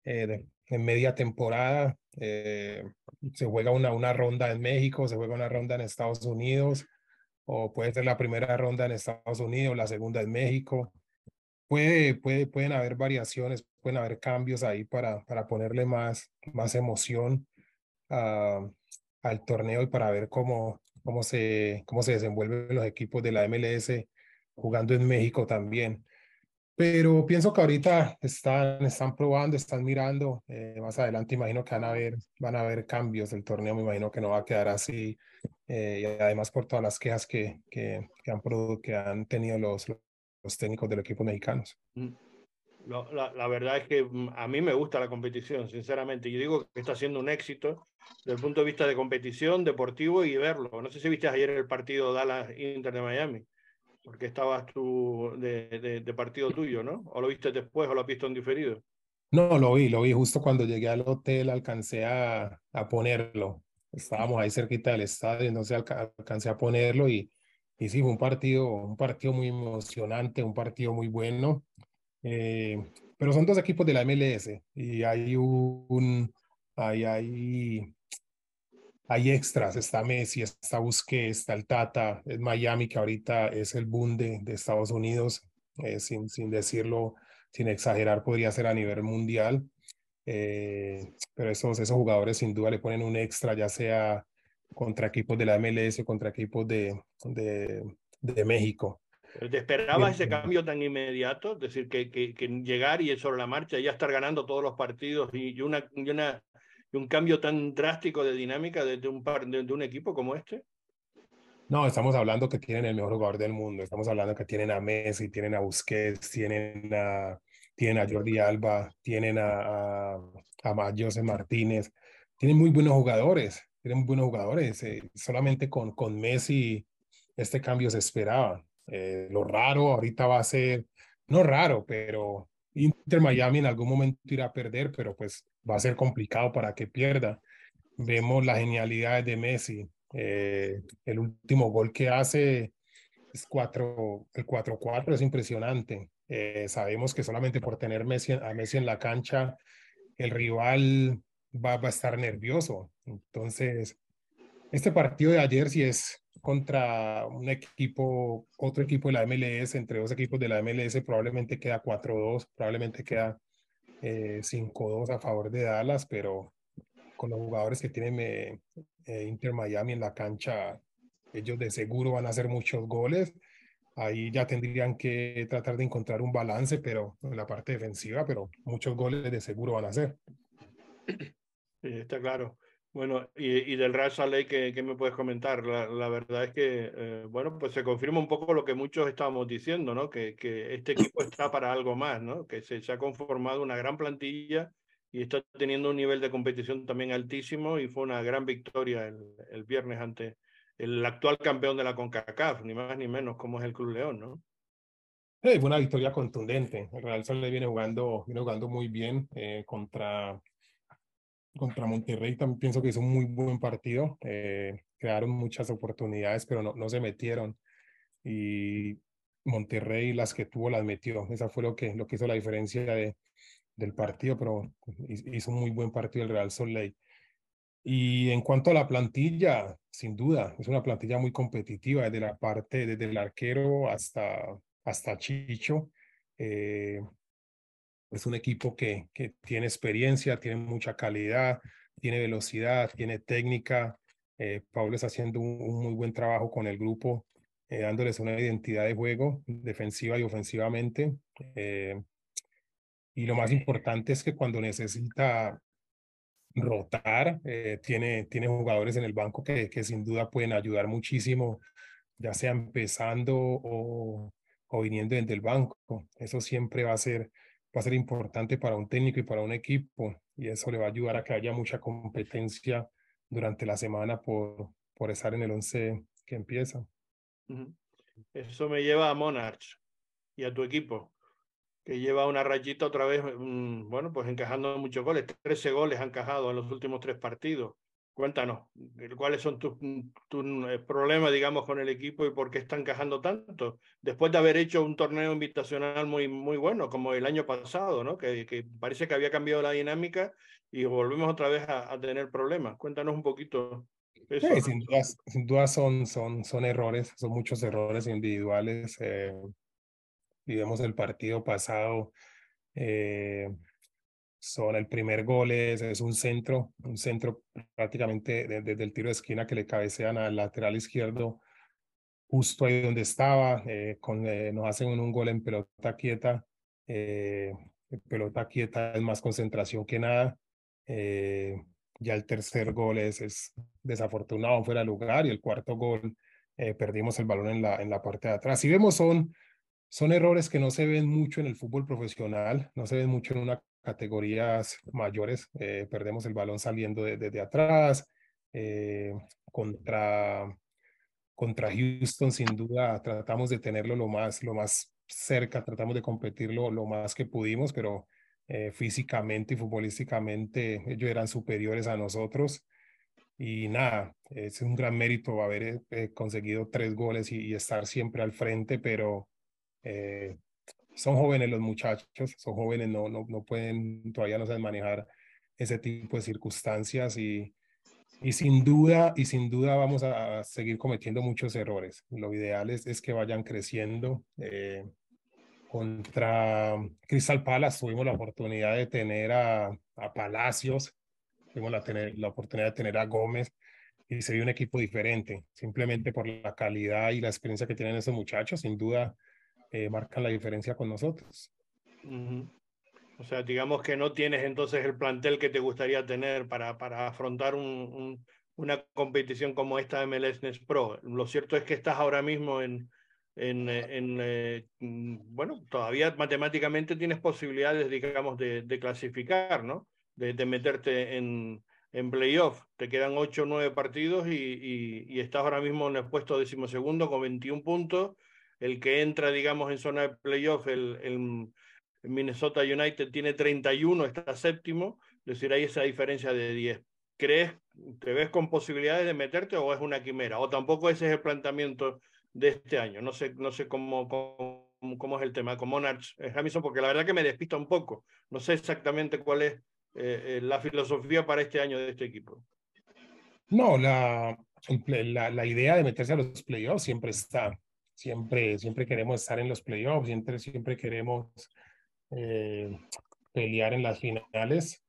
eh, en media temporada, eh, se juega una, una ronda en México, se juega una ronda en Estados Unidos, o puede ser la primera ronda en Estados Unidos, la segunda en México. Puede, puede, pueden haber variaciones, pueden haber cambios ahí para, para ponerle más, más emoción a, al torneo y para ver cómo, cómo se, cómo se desenvuelven los equipos de la MLS jugando en México también. Pero pienso que ahorita están, están probando, están mirando. Eh, más adelante imagino que van a haber, van a haber cambios. El torneo me imagino que no va a quedar así. Eh, y además por todas las quejas que, que, que han, que han tenido los, los técnicos del equipo mexicanos. Mm. La, la, verdad es que mm, a mí me gusta la competición, sinceramente. Yo digo que está siendo un éxito desde el punto de vista de competición, deportivo y verlo. No sé si viste ayer el partido Dallas-Inter de Miami, porque estabas tú de, de, de, partido tuyo, ¿no? ¿O lo viste después o lo has visto en diferido? No, lo vi, lo vi justo cuando llegué al hotel, alcancé a, a ponerlo. Estábamos ahí cerquita del estadio, entonces alcancé a ponerlo y, y sí, fue un partido, un partido muy emocionante, un partido muy bueno. Eh, pero son dos equipos de la MLS y hay un, hay, hay, hay extras, está Messi, está Busquets, está el Tata, es Miami que ahorita es el boom de, Estados Unidos, eh, sin, sin decirlo, sin exagerar, podría ser a nivel mundial. Eh, pero esos, esos jugadores sin duda le ponen un extra, ya sea contra equipos de la MLS o contra equipos de, de, de México. ¿Te esperabas ese cambio tan inmediato? Es decir, que, que, que, llegar y sobre la marcha ya estar ganando todos los partidos y, una, y, una, y un cambio tan drástico de dinámica de, de un, par, de, de, un equipo como este? No, estamos hablando que tienen el mejor jugador del mundo. Estamos hablando que tienen a Messi, tienen a Busquets, tienen a, tienen a Jordi Alba, tienen a, a, a José Martínez. Tienen muy buenos jugadores, tienen muy buenos jugadores. Eh, solamente con, con Messi este cambio se esperaba. Eh, lo raro ahorita va a ser, no raro, pero Inter Miami en algún momento irá a perder, pero pues va a ser complicado para que pierda. Vemos la genialidad de Messi. Eh, el último gol que hace es cuatro, el 4-4 es impresionante. Eh, sabemos que solamente por tener Messi, a Messi en la cancha, el rival va, va a estar nervioso. Entonces, este partido de ayer sí es contra un equipo, otro equipo de la MLS, entre dos equipos de la MLS, probablemente queda 4-2, probablemente queda eh, 5-2 a favor de Dallas, pero con los jugadores que tiene eh, Inter Miami en la cancha, ellos de seguro van a hacer muchos goles. Ahí ya tendrían que tratar de encontrar un balance, pero en la parte defensiva, pero muchos goles de seguro van a hacer. Sí, está claro. Bueno, y, del Real Salt Lake, ¿qué, me puedes comentar? La, verdad es que, eh, bueno, pues se confirma un poco lo que muchos estábamos diciendo, ¿no? Que, que este equipo está para algo más, ¿no? Que se, ha conformado una gran plantilla y está teniendo un nivel de competición también altísimo y fue una gran victoria el, el viernes ante el actual campeón de la CONCACAF, ni más ni menos, como es el Club León, ¿no? fue una victoria contundente. El Real Lake viene jugando, viene jugando muy bien eh, contra contra Monterrey también pienso que hizo un muy buen partido. Eh, crearon muchas oportunidades, pero no, no se metieron. Y Monterrey las que tuvo las metió. Esa fue lo que, lo que hizo la diferencia de, del partido, pero hizo un muy buen partido el Real Lake. Y en cuanto a la plantilla, sin duda, es una plantilla muy competitiva, desde la parte, desde el arquero hasta, hasta Chicho. Eh, es un equipo que, que tiene experiencia, tiene mucha calidad, tiene velocidad, tiene técnica. Eh, Pablo está haciendo un, muy buen trabajo con el grupo, eh, dándoles una identidad de juego defensiva y ofensivamente. Eh, y lo más importante es que cuando necesita rotar, tiene, tiene jugadores en el banco que, que sin duda pueden ayudar muchísimo, ya sea empezando o, o viniendo desde el banco. Eso siempre va a ser va a ser importante para un técnico y para un equipo y eso le va a ayudar a que haya mucha competencia durante la semana por, por estar en el 11 que empieza. Eso me lleva a Monarch y a tu equipo, que lleva una rayita otra vez, mm, bueno, pues encajando muchos goles, 13 goles han encajado en los últimos tres partidos. Cuéntanos, ¿cuáles son tus, tus eh, problemas, digamos, con el equipo y por qué están encajando tanto? Después de haber hecho un torneo invitacional muy, muy bueno, como el año pasado, ¿no? Que, que parece que había cambiado la dinámica y volvemos otra vez a, tener problemas. Cuéntanos un poquito. Eso. sin, duda, sin duda son, son, son errores, son muchos errores individuales. Eh, y vemos el partido pasado. Eh, son el primer gol es, es un centro, un centro prácticamente desde el tiro de esquina que le cabecean al lateral izquierdo, justo ahí donde estaba, eh, con, eh, nos hacen un, gol en pelota quieta, eh, pelota quieta es más concentración que nada, ya el tercer gol es, es desafortunado, fuera de lugar, y el cuarto gol perdimos el balón en la, en la parte de atrás. Si vemos son, son errores que no se ven mucho en el fútbol profesional, no se ven mucho en una categorías mayores, eh, perdemos el balón saliendo desde de, atrás. Eh, contra, contra Houston, sin duda, tratamos de tenerlo lo más, lo más cerca, tratamos de competirlo lo más que pudimos, pero eh, físicamente y futbolísticamente ellos eran superiores a nosotros. Y nada, es un gran mérito haber conseguido tres goles y, y, estar siempre al frente, pero son jóvenes los muchachos, son jóvenes, no, no, no pueden, todavía no saben manejar ese tipo de circunstancias y, y sin duda, y sin duda vamos a seguir cometiendo muchos errores. Lo ideal es, es que vayan creciendo. Eh, contra Crystal Palace tuvimos la oportunidad de tener a, a Palacios, tuvimos la, tener, la oportunidad de tener a Gómez y se vio un equipo diferente, simplemente por la calidad y la experiencia que tienen esos muchachos. Sin duda, eh, marcan la diferencia con nosotros. O sea, digamos que no tienes entonces el plantel que te gustaría tener para, para afrontar un, una competición como esta de MLS Next Pro. Lo cierto es que estás ahora mismo en, en, en eh, mm, bueno, todavía matemáticamente tienes posibilidades, digamos, de, de clasificar, ¿no? De, de meterte en, en playoff. Te quedan 8 o 9 partidos y, y, estás ahora mismo en el puesto decimosegundo con 21 puntos. El que entra, digamos, en zona de playoff, el, Minnesota United tiene 31, está séptimo. Es decir, hay esa diferencia de 10. ¿Crees, te ves con posibilidades de meterte o es una quimera? O tampoco ese es el planteamiento de este año. No sé, no sé cómo, cómo, es el tema con Monarch Hamilton, porque la verdad que me despista un poco. No sé exactamente cuál es eh, eh, la filosofía para este año de este equipo. No, la, la, la idea de meterse a los playoffs siempre está. Siempre, siempre queremos estar en los playoffs, siempre, siempre queremos eh, pelear en las finales.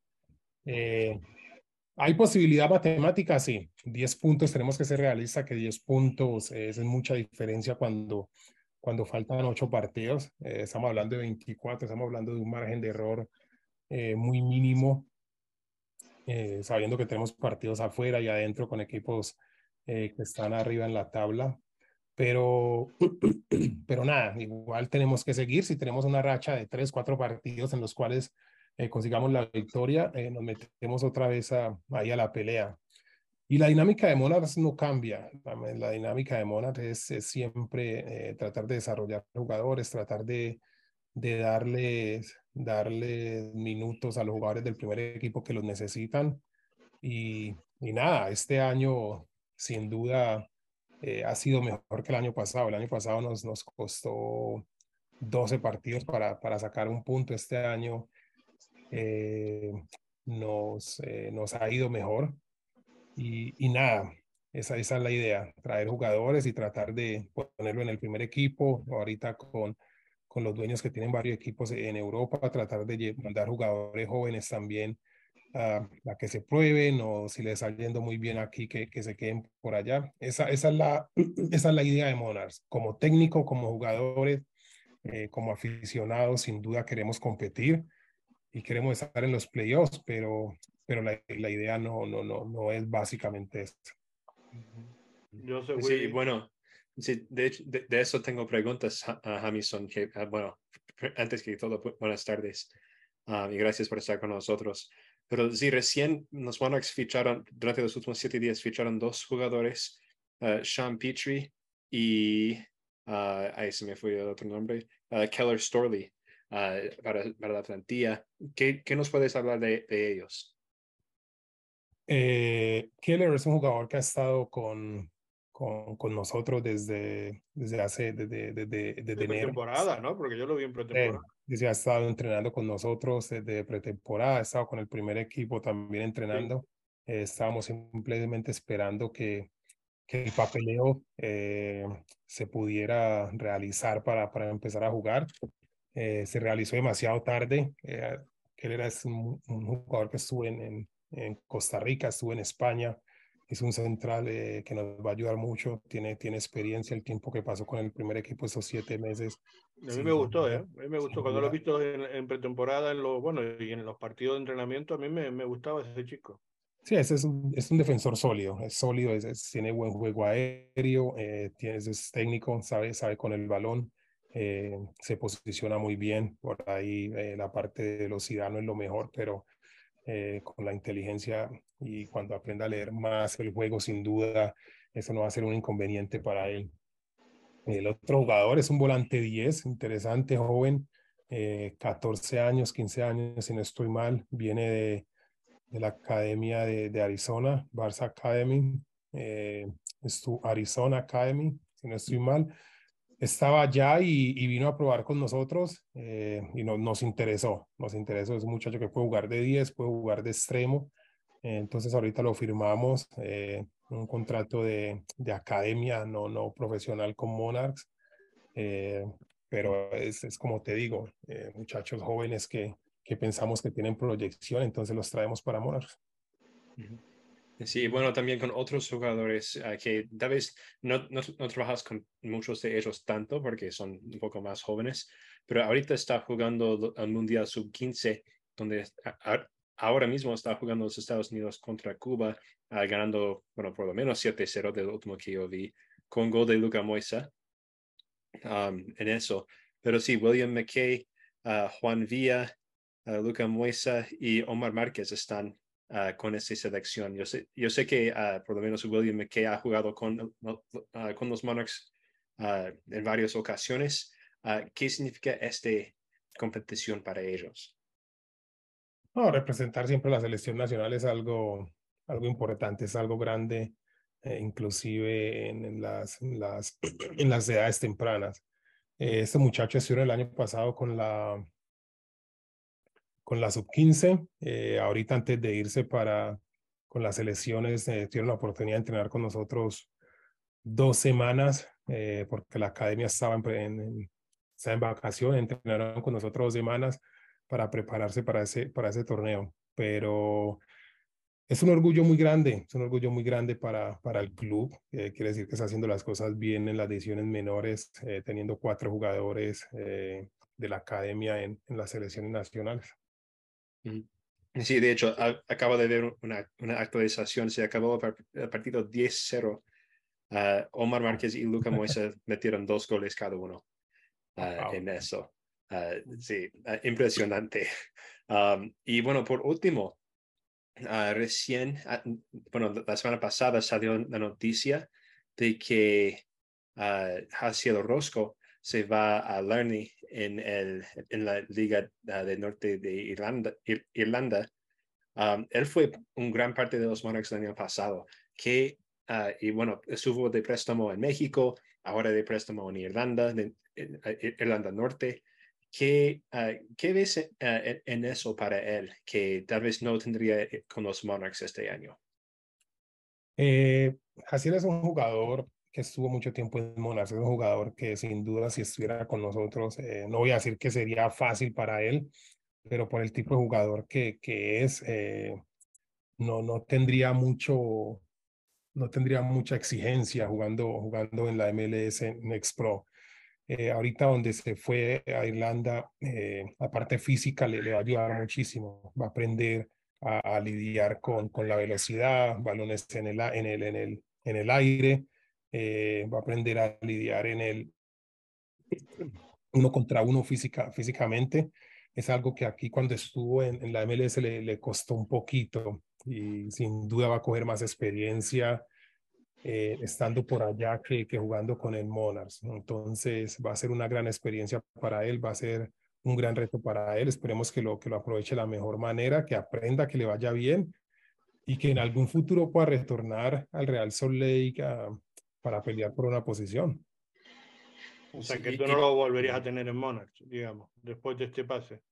hay posibilidad matemática, sí. 10 puntos, tenemos que ser realistas que 10 puntos es mucha diferencia cuando, cuando faltan 8 partidos. estamos hablando de 24, estamos hablando de un margen de error eh, muy mínimo, eh, sabiendo que tenemos partidos afuera y adentro con equipos eh, que están arriba en la tabla. Pero, pero nada, igual tenemos que seguir. Si tenemos una racha de tres, cuatro partidos en los cuales consigamos la victoria, nos metemos otra vez a, ahí a la pelea. Y la dinámica de Monarchs no cambia. La dinámica de Monarchs es, es siempre tratar de desarrollar jugadores, tratar de, de darles, darle minutos a los jugadores del primer equipo que los necesitan. Y, y nada, este año sin duda eh, ha sido mejor que el año pasado. El año pasado nos, nos costó 12 partidos para, para sacar un punto. Este año eh, nos, eh, nos ha ido mejor. Y, y nada, esa, esa es la idea, traer jugadores y tratar de ponerlo en el primer equipo. Ahorita con con los dueños que tienen varios equipos en Europa, tratar de mandar jugadores jóvenes también a, que se prueben o si les está yendo muy bien aquí, que, que se queden por allá. Esa, esa, es la, esa es la idea de Monarchs. Como técnico, como jugadores, eh, como aficionados, sin duda queremos competir y queremos estar en los playoffs, pero, pero la, la idea no, no, no, no es básicamente esto. Yo soy sí, bueno, Sí, de, de, eso tengo preguntas a, Jamison. Que, ah, bueno, antes que todo, buenas tardes ah, y gracias por estar con nosotros. Pero sí, recién los Monarchs ficharon, durante los últimos siete días, ficharon dos jugadores, uh, Sean Petrie y, ahí se me fue el otro nombre, Keller Storley, para, para, la plantilla. ¿Qué, ¿Qué, nos puedes hablar de, de ellos? Eh, Keller es un jugador que ha estado con, con, con nosotros desde, desde hace, desde, desde, desde enero. Pretemporada, ¿no? Porque yo lo vi en pretemporada. Sí, ha estado entrenando con nosotros desde pretemporada, ha estado con el primer equipo también entrenando. Eh, estábamos simplemente esperando que, que el papeleo eh, se pudiera realizar para, para empezar a jugar. Eh, se realizó demasiado tarde. él era un, un, jugador que estuvo en, en, en Costa Rica, estuvo en España, es un central eh, que nos va a ayudar mucho, tiene, tiene experiencia, el tiempo que pasó con el primer equipo, esos siete meses. A mí me gustó, ¿eh? A mí me gustó, cuando lo he visto en, pretemporada, en los, bueno, y en los partidos de entrenamiento, a mí me, me gustaba ese chico. Sí, ese es un, es un defensor sólido, es sólido, es, tiene buen juego aéreo, eh, tiene, es técnico, sabe, sabe con el balón, eh, se posiciona muy bien, por ahí eh, la parte de velocidad no es lo mejor, pero eh, con la inteligencia y cuando aprenda a leer más el juego, sin duda, eso no va a ser un inconveniente para él. El otro jugador es un volante 10, interesante, joven, 14 eh, años, 15 años, si no estoy mal, viene de, la Academia de, de, Arizona, Barça Academy, eh, Arizona Academy, si no estoy mal estaba allá y, vino a probar con nosotros eh, y no, nos interesó, nos interesó, es un muchacho que puede jugar de 10, puede jugar de extremo, entonces ahorita lo firmamos, eh, un contrato de, de, academia, no, no profesional con Monarchs, eh, pero es, es, como te digo, muchachos jóvenes que, que pensamos que tienen proyección, entonces los traemos para Monarchs. Sí, bueno, también con otros jugadores uh, que tal vez no, no, no, trabajas con muchos de ellos tanto porque son un poco más jóvenes, pero ahorita está jugando el Mundial Sub-15, donde ahora mismo está jugando los Estados Unidos contra Cuba, uh, ganando, bueno, por lo menos 7-0 del último que yo vi, con gol de Luca Moisa um, en eso. Pero sí, William McKay, uh, Juan Villa, Luca Moisa y Omar Márquez están con esta selección. Yo sé, yo sé que por lo menos William McKay ha jugado con, con los Monarchs en varias ocasiones. ¿Qué significa esta competición para ellos? Representar siempre la selección nacional es algo, algo importante, es algo grande, eh, inclusive en, las, las, en las edades tempranas. Eh, este muchacho estuvo el año pasado con la, con la sub-15. Eh, ahorita antes de irse para con las selecciones, eh, tuvieron la oportunidad de entrenar con nosotros dos semanas, porque la academia estaba en, en, estaba en vacaciones, entrenaron con nosotros dos semanas para prepararse para ese, para ese torneo. Pero es un orgullo muy grande, es un orgullo muy grande para, para el club. Eh, quiere decir que está haciendo las cosas bien en las divisiones menores, eh, teniendo cuatro jugadores eh, de la academia en, en, las selecciones nacionales. Sí, de hecho, acabo de ver una, una actualización. Se acabó el partido 10-0. Uh, Omar Márquez y Luca Moisa metieron dos goles cada uno uh, en eso. Uh, sí, impresionante. Um, y bueno, por último, uh, recién, bueno, la semana pasada salió la noticia de que Haciel Rosco se va a Lerny en, el, en la Liga del Norte de Irlanda. Irlanda. Um, él fue un gran parte de los Monarchs el año pasado, que, y bueno, estuvo de préstamo en México, ahora de préstamo en Irlanda, en, Irlanda Norte. ¿Qué, uh, ¿qué ves uh, en, eso para él que tal vez no tendría eh, con los Monarchs este año? Eh, es un jugador que estuvo mucho tiempo en Monarchs, es un jugador que sin duda si estuviera con nosotros, eh, no voy a decir que sería fácil para él, pero por el tipo de jugador que, que es, eh, no, no tendría mucho, no tendría mucha exigencia jugando, jugando en la MLS Next Pro. Eh, ahorita donde se fue a Irlanda, eh, la parte física le, le, va a ayudar muchísimo. Va a aprender a, a, lidiar con, con la velocidad, balones en el, en el, en el, en el aire, eh, va a aprender a lidiar en el uno contra uno física, físicamente. Es algo que aquí cuando estuvo en, en la MLS le, le costó un poquito y sin duda va a coger más experiencia eh, estando por allá que, que, jugando con el Monarchs. Entonces va a ser una gran experiencia para él, va a ser un gran reto para él. Esperemos que lo, que lo aproveche de la mejor manera, que aprenda, que le vaya bien y que en algún futuro pueda retornar al Real Salt Lake a, para pelear por una posición. O sea, que tú no lo volverías a tener en Monarchs, digamos, después de este pase.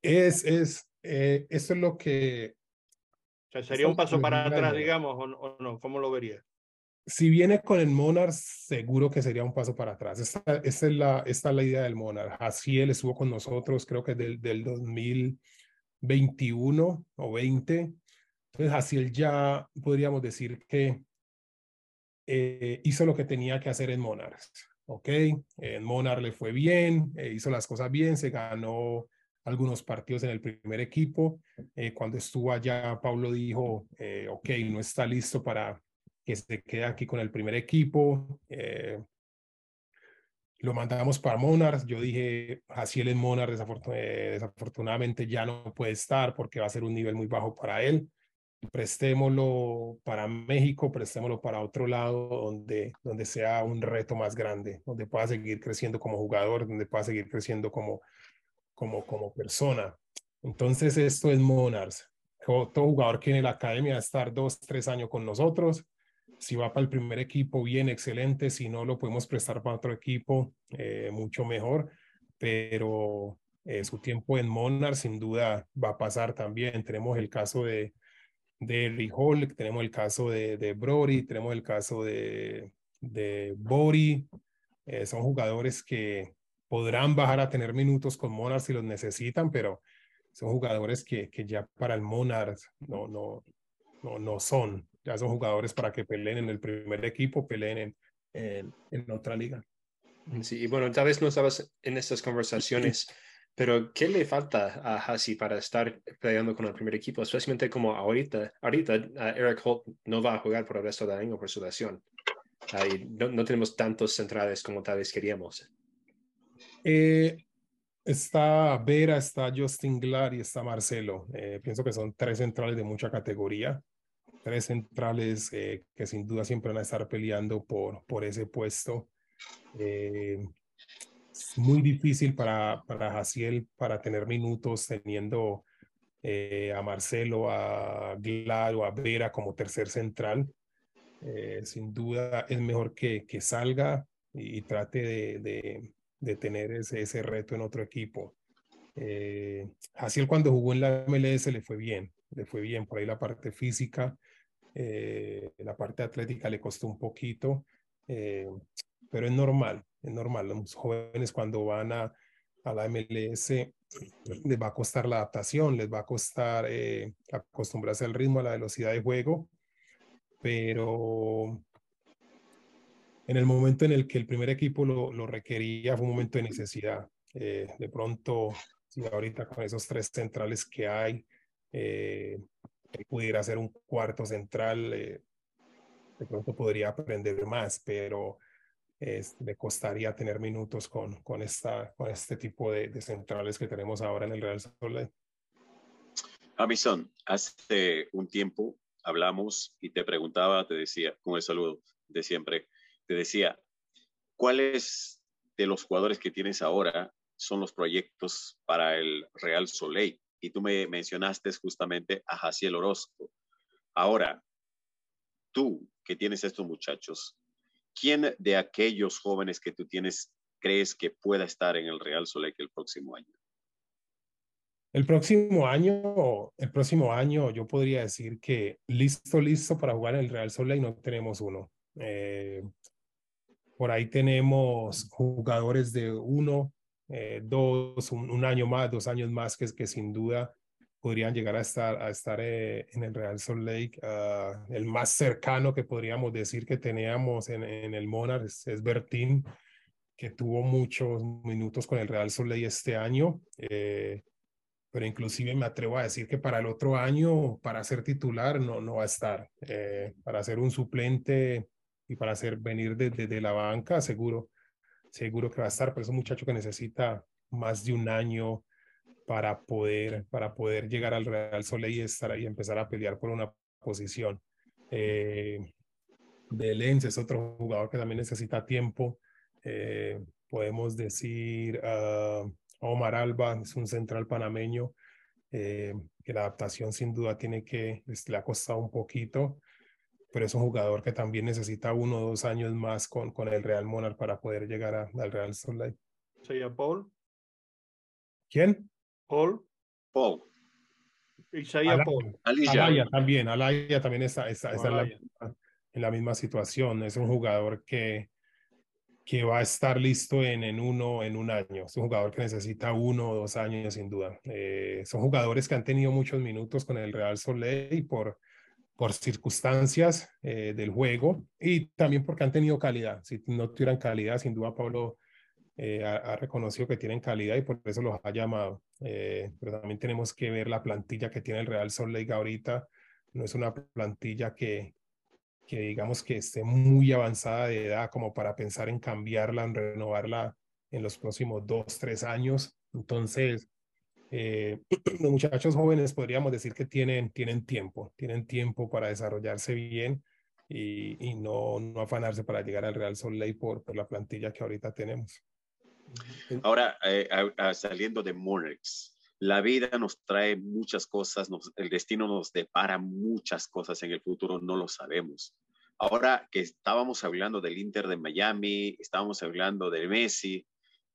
Es, es, eh, eso es lo que... O sea, ¿sería un paso para atrás, digamos, o, o no? ¿Cómo lo verías? si viene con el Monarch, seguro que sería un paso para atrás. Esta, esta, es, la, esta es la idea del Monarch. Así él estuvo con nosotros, creo que del, del 2021 o 20. Entonces, así él ya podríamos decir que eh, hizo lo que tenía que hacer en Monarch. ¿Ok? En Monarch le fue bien, eh, hizo las cosas bien, se ganó algunos partidos en el primer equipo. Eh, cuando estuvo allá, Pablo dijo, eh, ok, no está listo para que se queda aquí con el primer equipo. Eh, lo mandamos para Monarch. Yo dije, Jaciel en Monarch eh, desafortunadamente ya no puede estar porque va a ser un nivel muy bajo para él. Prestémoslo para México, prestémoslo para otro lado donde, donde sea un reto más grande, donde pueda seguir creciendo como jugador, donde pueda seguir creciendo como, como, como persona. Entonces, esto es Monarchs. Todo, jugador que en la academia va a estar dos, tres años con nosotros si va para el primer equipo, bien, excelente. Si no, lo podemos prestar para otro equipo, eh, mucho mejor. Pero eh, su tiempo en Monarch sin duda va a pasar también. Tenemos el caso de, de Hall, tenemos el caso de, de Brody, tenemos el caso de, de Bori. Eh, son jugadores que podrán bajar a tener minutos con Monarch si los necesitan, pero son jugadores que, que ya para el Monarch no, no, no, no son ya son jugadores para que peleen en el primer equipo, peleen en, en, en otra liga. Sí, y bueno, tal vez no estabas en estas conversaciones, pero ¿qué le falta a Hasi para estar peleando con el primer equipo? Especialmente como ahorita, ahorita uh, Eric Holt no va a jugar por el resto del año por su lesión. Uh, no, no, tenemos tantos centrales como tal vez queríamos. Eh, está Vera, está Justin Glar y está Marcelo. Eh, pienso que son tres centrales de mucha categoría, tres centrales eh, que sin duda siempre van a estar peleando por, por ese puesto. Eh, es muy difícil para, para Jaciel para tener minutos teniendo a Marcelo, a Glar o a Vera como tercer central. sin duda es mejor que, que salga y, trate de, de de tener ese, ese reto en otro equipo. Eh, Haciel cuando jugó en la MLS le fue bien, le fue bien por ahí la parte física, eh, la parte atlética le costó un poquito, eh, pero es normal, es normal. Los jóvenes cuando van a, a la MLS les va a costar la adaptación, les va a costar eh, acostumbrarse al ritmo, a la velocidad de juego, pero en el momento en el que el primer equipo lo, lo requería fue un momento de necesidad. Eh, de pronto, si ahorita con esos tres centrales que hay, eh, pudiera ser un cuarto central, de pronto podría aprender más, pero le costaría tener minutos con, con, esta, con este tipo de, centrales que tenemos ahora en el Real Salt Amison, hace un tiempo hablamos y te preguntaba, te decía, con el saludo de siempre, te decía, ¿cuáles de los jugadores que tienes ahora son los proyectos para el Real Soleil? Y tú me mencionaste justamente a Jaciel Orozco. Ahora, tú que tienes estos muchachos, ¿quién de aquellos jóvenes que tú tienes crees que pueda estar en el Real Soleil el próximo año? El próximo año, el próximo año yo podría decir que listo, listo para jugar en el Real Soleil no tenemos uno. Eh, por ahí tenemos jugadores de uno, eh, dos, un, año más, dos años más que, que sin duda podrían llegar a estar, a estar eh, en el Real Salt Lake. Ah, el más cercano que podríamos decir que teníamos en, en el Monarch es, Bertín, que tuvo muchos minutos con el Real Salt Lake este año. Eh, pero inclusive me atrevo a decir que para el otro año, para ser titular, no, no va a estar. para ser un suplente, y para hacer venir desde la banca, seguro, seguro que va a estar, pero es un muchacho que necesita más de un año para poder, para poder llegar al Real Soleil y estar ahí, empezar a pelear por una posición. Eh, de Lens es otro jugador que también necesita tiempo. Eh, podemos decir uh, Omar Alba, es un central panameño, eh, que la adaptación sin duda tiene que, le ha costado un poquito pero es un jugador que también necesita uno o dos años más con, con el Real Monarch para poder llegar al Real Salt ¿Sería Paul? ¿Quién? Paul. Paul. Isaiah Paul. Alaya también, Alaya también está, está, en, la, en, la, misma situación. Es un jugador que, que va a estar listo en, en, uno, en un año. Es un jugador que necesita uno o dos años sin duda. Eh, son jugadores que han tenido muchos minutos con el Real Soleil por por circunstancias eh, del juego y también porque han tenido calidad. Si no tuvieran calidad, sin duda Pablo eh, ha, reconocido que tienen calidad y por eso los ha llamado. Eh, pero también tenemos que ver la plantilla que tiene el Real Sol Lake ahorita. No es una plantilla que, que digamos que esté muy avanzada de edad como para pensar en cambiarla, en renovarla en los próximos dos, tres años. Entonces, eh, los muchachos jóvenes podríamos decir que tienen, tienen tiempo, tienen tiempo para desarrollarse bien y, y no, no afanarse para llegar al Real Sol Ley por, por la plantilla que ahorita tenemos. Ahora, eh, saliendo de Monarchs, la vida nos trae muchas cosas, nos, el destino nos depara muchas cosas en el futuro, no lo sabemos. Ahora que estábamos hablando del Inter de Miami, estábamos hablando de Messi,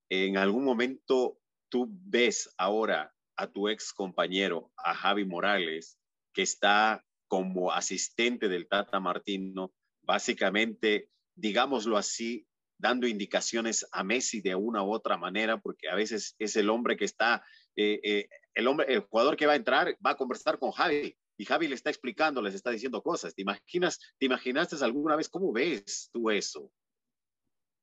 en algún momento tú ves ahora a tu ex compañero, a Javi Morales, que está como asistente del Tata Martino, básicamente, digámoslo así, dando indicaciones a Messi de una u otra manera, porque a veces es el hombre que está, eh, eh, el hombre, el jugador que va a entrar va a conversar con Javi y Javi le está explicando, les está diciendo cosas. ¿Te imaginas, te imaginaste alguna vez cómo ves tú eso?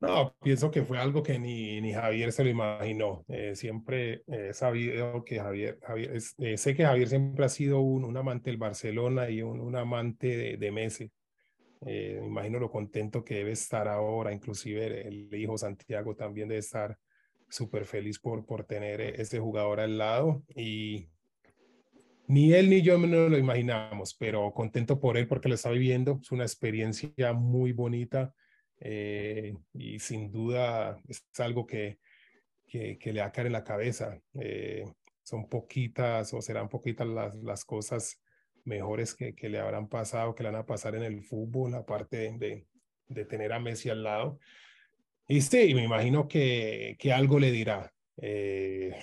No, pienso que fue algo que ni, ni Javier se lo imaginó. Eh, siempre he sabido que Javier, Javier sé que Javier siempre ha sido un, un amante del Barcelona y un, un amante de Messi. Eh, me imagino lo contento que debe estar ahora, inclusive el hijo Santiago también debe estar súper feliz por, por tener ese jugador al lado y ni él ni yo no lo imaginamos, pero contento por él porque lo está viviendo. Es una experiencia muy bonita eh, y sin duda es algo que, que, le va a caer en la cabeza. Eh, son poquitas o serán poquitas las, las cosas mejores que, que, le habrán pasado, que le van a pasar en el fútbol, aparte de, de tener a Messi al lado. Y sí, me imagino que, que algo le dirá. Eh,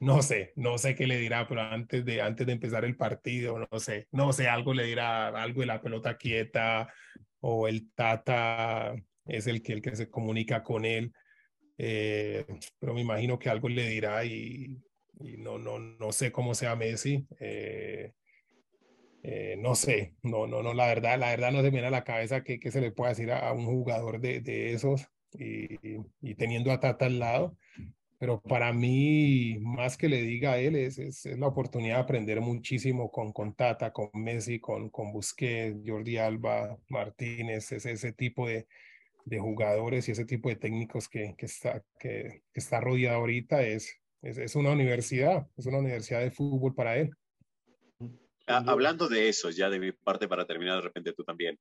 no sé, no sé qué le dirá, pero antes de, antes de empezar el partido, no sé, no sé, algo le dirá, algo de la pelota quieta o el Tata es el que, el que se comunica con él, eh, pero me imagino que algo le dirá y, no, no, no sé cómo sea Messi. Eh, eh, no sé, no, no, no, la verdad, la verdad no se me viene a la cabeza que se le puede decir a, un jugador de, esos y, teniendo a Tata al lado pero para mí, más que le diga a él, es, es, la oportunidad de aprender muchísimo con, con Tata, con Messi, con, Busquets, Jordi Alba, Martínez, es ese tipo de, de jugadores y ese tipo de técnicos que, está, que, está rodeado ahorita, es, es, es una universidad, es una universidad de fútbol para él. Hablando de eso, ya de mi parte, para terminar de repente tú también,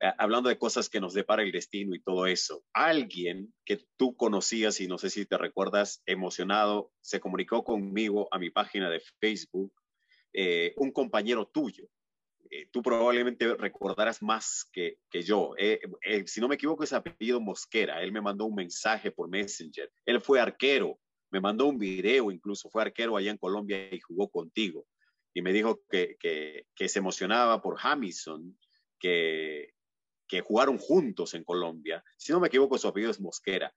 eh, hablando de cosas que nos depara el destino y todo eso, alguien que tú conocías y no sé si te recuerdas, emocionado, se comunicó conmigo a mi página de Facebook, eh, un compañero tuyo. Eh, tú probablemente recordarás más que, que yo. si no me equivoco, es apellido Mosquera. Él me mandó un mensaje por Messenger. Él fue arquero, me mandó un video, incluso fue arquero allá en Colombia y jugó contigo. Y me dijo que, que, que se emocionaba por Hamilton, que, que jugaron juntos en Colombia. Si no me equivoco, su apellido es Mosquera.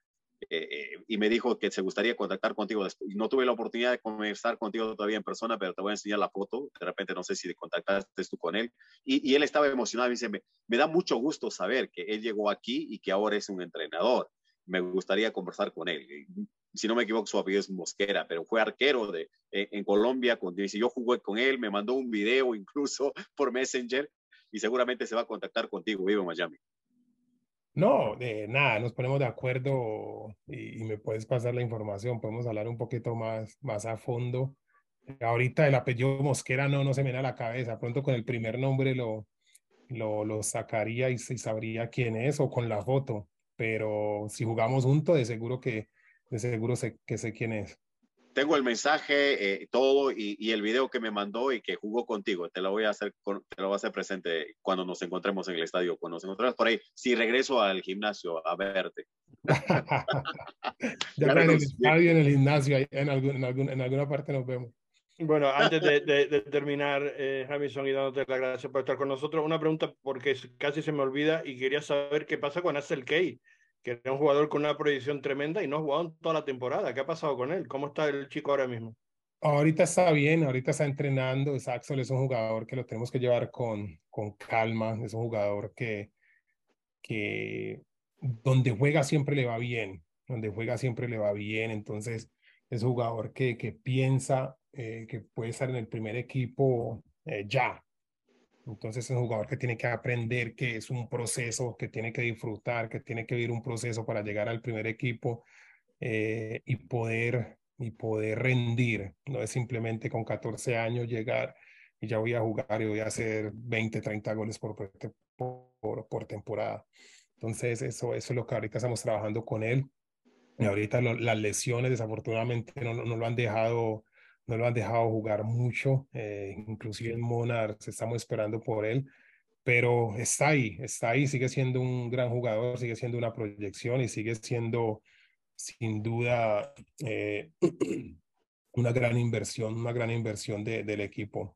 Eh, eh, y me dijo que se gustaría contactar contigo. No tuve la oportunidad de conversar contigo todavía en persona, pero te voy a enseñar la foto. De repente no sé si contactaste tú con él. Y, él estaba emocionado. Me dice, me, da mucho gusto saber que él llegó aquí y que ahora es un entrenador. Me gustaría conversar con él. Si no me equivoco, su apellido es Mosquera, pero fue arquero de, eh, en Colombia. Con, dice, yo jugué con él, me mandó un video incluso por Messenger y seguramente se va a contactar contigo, vivo en Miami. No, de nada, nos ponemos de acuerdo y, me puedes pasar la información, podemos hablar un poquito más, más a fondo. Ahorita el apellido Mosquera no, no se me da la cabeza, pronto con el primer nombre lo, lo, lo sacaría y, y sabría quién es o con la foto, pero si jugamos juntos de seguro que, de seguro sé, que sé quién es tengo el mensaje, eh, todo y, el video que me mandó y que jugó contigo. Te lo voy a hacer, te lo voy a hacer presente cuando nos encontremos en el estadio, cuando nos encontremos por ahí. Si regreso al gimnasio a verte. ya en el estadio, en el gimnasio, en, algún, en, algún, en alguna parte nos vemos. Bueno, antes de, de, terminar, eh, Jamison, y dándote las gracias por estar con nosotros, una pregunta porque casi se me olvida y quería saber qué pasa con Axel Key que era un jugador con una proyección tremenda y no ha jugado toda la temporada. ¿Qué ha pasado con él? ¿Cómo está el chico ahora mismo? Ahorita está bien, ahorita está entrenando. Axel es un jugador que lo tenemos que llevar con, con calma. Es un jugador que, que donde juega siempre le va bien, donde juega siempre le va bien. Entonces es un jugador que, que piensa eh, que puede estar en el primer equipo eh, ya. Entonces es un jugador que tiene que aprender que es un proceso, que tiene que disfrutar, que tiene que vivir un proceso para llegar al primer equipo eh, y, poder, y poder rendir. No es simplemente con 14 años llegar y ya voy a jugar y voy a hacer 20, 30 goles por, por, por temporada. Entonces eso, eso es lo que ahorita estamos trabajando con él. Y ahorita las lesiones desafortunadamente no, no lo han dejado no lo han dejado jugar mucho, eh, inclusive en Monarchs estamos esperando por él, pero está ahí, está ahí, sigue siendo un gran jugador, sigue siendo una proyección y sigue siendo sin duda eh, una gran inversión, una gran inversión de, del equipo.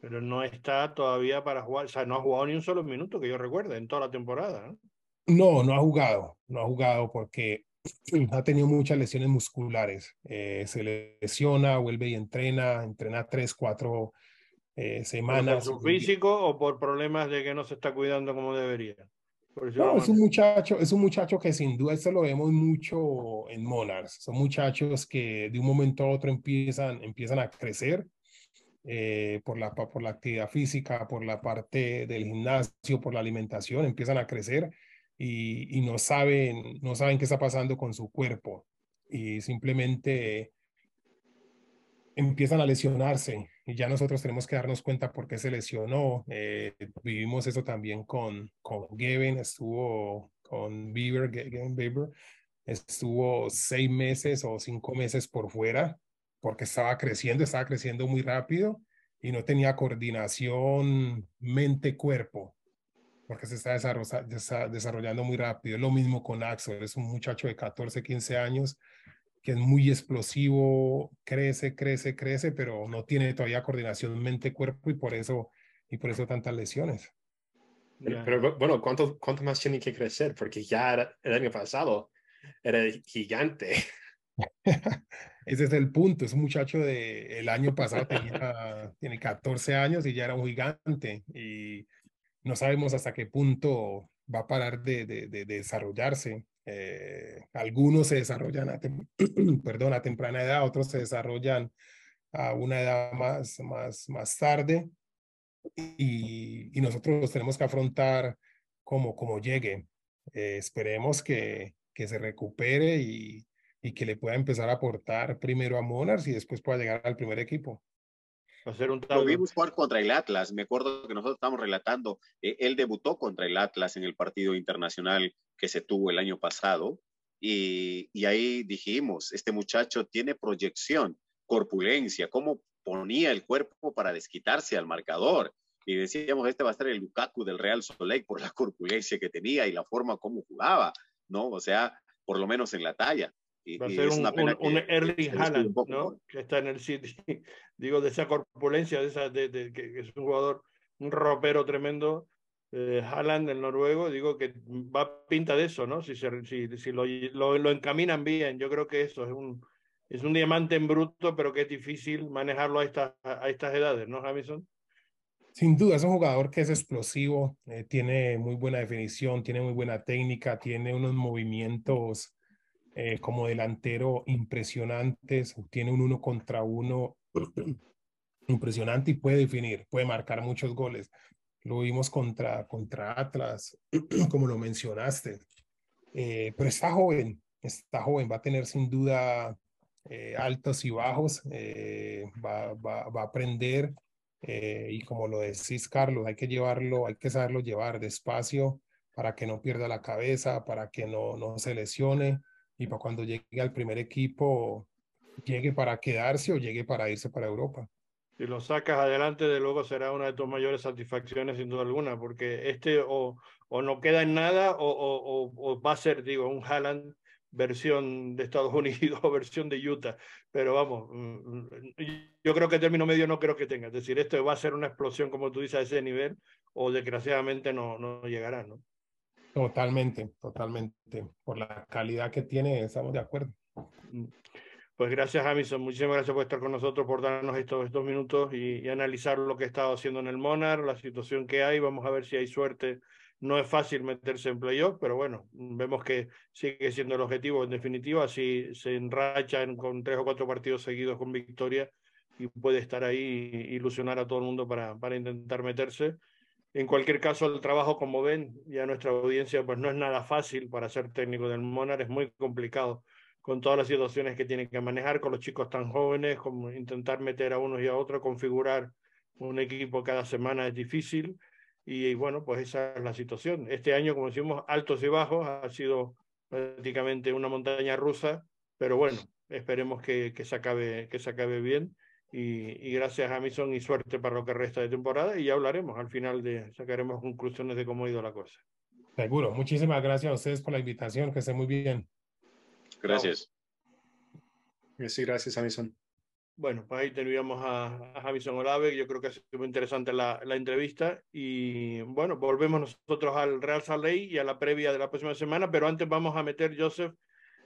Pero no está todavía para jugar, o sea, no ha jugado ni un solo minuto que yo recuerde en toda la temporada. ¿no? No, no ha jugado, no ha jugado porque ha tenido muchas lesiones musculares. Eh, se lesiona, vuelve y entrena, entrena tres, cuatro eh, semanas. ¿Por su físico o por problemas de que no se está cuidando como debería? No, es un muchacho, es un muchacho que sin duda esto lo vemos mucho en Monarchs. Son muchachos que de un momento a otro empiezan, empiezan a crecer eh, por, la, por la actividad física, por la parte del gimnasio, por la alimentación, empiezan a crecer y, no, saben, no saben qué está pasando con su cuerpo. y simplemente empiezan a lesionarse y ya nosotros tenemos que darnos cuenta por qué se lesionó. Eh, vivimos eso también con, con Gavin, estuvo con Bieber, Gavin Bieber, estuvo seis meses o cinco meses por fuera porque estaba creciendo, estaba creciendo muy rápido y no tenía coordinación mente-cuerpo porque se está desarrollando muy rápido. Lo mismo con Axel, es un muchacho de 14, 15 años que es muy explosivo, crece, crece, crece, pero no tiene todavía coordinación mente-cuerpo y por eso y por eso tantas lesiones. Pero, bueno, ¿cuánto, ¿cuánto más tiene que crecer? Porque ya el año pasado era gigante. Ese es el punto. Es un muchacho de el año pasado tenía, tiene 14 años y ya era un gigante. Y no sabemos hasta qué punto va a parar de, de, de desarrollarse. Eh, algunos se desarrollan a, perdón, a temprana edad, otros se desarrollan a una edad más, más, más tarde y, y nosotros los tenemos que afrontar como, como llegue. Eh, esperemos que, que se recupere y, y que le pueda empezar a aportar primero a Monarchs y después pueda llegar al primer equipo. Hacer un Lo vimos jugar contra el Atlas. Me acuerdo que nosotros estábamos relatando. Eh, él debutó contra el Atlas en el partido internacional que se tuvo el año pasado. Y, y ahí dijimos, este muchacho tiene proyección, corpulencia, cómo ponía el cuerpo para desquitarse al marcador. Y decíamos, este va a ser el Lukaku del Real Soleil por la corpulencia que tenía y la forma como jugaba, ¿no? O sea, por lo menos en la talla. Va a ser un, un, Erling Haaland, ¿no? Que está en el City. Digo, de esa corpulencia, de esa, de, de, que es un jugador, un ropero tremendo. Eh, Haaland, el noruego, digo que va a pinta de eso, ¿no? Si, se, si, si lo, lo, lo, encaminan bien, yo creo que eso es un, es un diamante en bruto, pero que es difícil manejarlo a, esta, a estas edades, ¿no, Jamison? Sin duda, es un jugador que es explosivo, eh, tiene muy buena definición, tiene muy buena técnica, tiene unos movimientos eh, como delantero impresionantes, tiene un uno contra uno impresionante y puede definir, puede marcar muchos goles. Lo vimos contra, contra Atlas, como lo mencionaste. Eh, pero está joven, está joven, va a tener sin duda eh, altos y bajos, va, va, va, a aprender y como lo decís, Carlos, hay que llevarlo, hay que saberlo llevar despacio para que no pierda la cabeza, para que no, no se lesione y para cuando llegue al primer equipo, llegue para quedarse o llegue para irse para Europa. Si lo sacas adelante, de luego será una de tus mayores satisfacciones, sin duda alguna, porque este o, o no queda en nada o, o, o va a ser, digo, un Haaland versión de Estados Unidos o versión de Utah. Pero vamos, mm, mm, yo creo que término medio no creo que tenga. Es decir, esto va a ser una explosión, como tú dices, a ese nivel, o desgraciadamente no, no llegará, ¿no? Totalmente, totalmente. Por la calidad que tiene, estamos de acuerdo. Mm. Pues gracias, Jamison. Muchísimas gracias por estar con nosotros, por darnos estos, estos minutos y, y, analizar lo que ha estado haciendo en el Monar, la situación que hay. Vamos a ver si hay suerte. No es fácil meterse en playoff, pero bueno, vemos que sigue siendo el objetivo. En definitiva, si se enracha con tres o cuatro partidos seguidos con victoria y puede estar ahí y ilusionar a todo el mundo para, para intentar meterse. En cualquier caso, el trabajo, como ven, ya nuestra audiencia, pues no es nada fácil para ser técnico del Monar, es muy complicado con todas las situaciones que tienen que manejar con los chicos tan jóvenes, como intentar meter a unos y a otros, configurar un equipo cada semana es difícil y bueno, pues esa es la situación. Este año, como decimos, altos y bajos, ha sido prácticamente una montaña rusa, pero bueno, esperemos que, que, se, acabe, que se acabe bien y, y, gracias a y suerte para lo que resta de temporada y ya hablaremos al final de sacaremos conclusiones de cómo ha ido la cosa. Seguro. Muchísimas gracias a ustedes por la invitación. Que esté muy bien. Gracias. Sí, gracias, Jamison. Bueno, pues ahí teníamos a, a Jamison Olave. Yo creo que ha sido muy interesante la, la, entrevista. Y bueno, volvemos nosotros al Real Salt Lake y a la previa de la próxima semana. Pero antes vamos a meter, Joseph,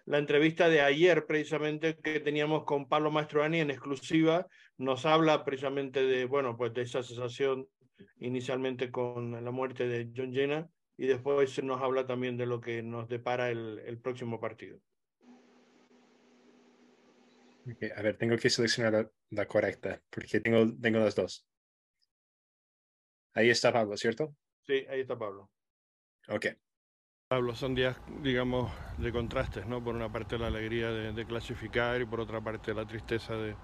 la entrevista de ayer precisamente que teníamos con Pablo Mastroani en exclusiva, nos habla precisamente de, bueno, pues de esa sensación inicialmente con la muerte de John Jenna y después nos habla también de lo que nos depara el, el próximo partido. Okay, a ver, tengo que seleccionar la, la, correcta porque tengo, tengo las dos. Ahí está Pablo, ¿cierto? Sí, ahí está Pablo. Ok. Pablo, son días, digamos, de contrastes, ¿no? Por una parte la alegría de, clasificar y por otra parte la tristeza de,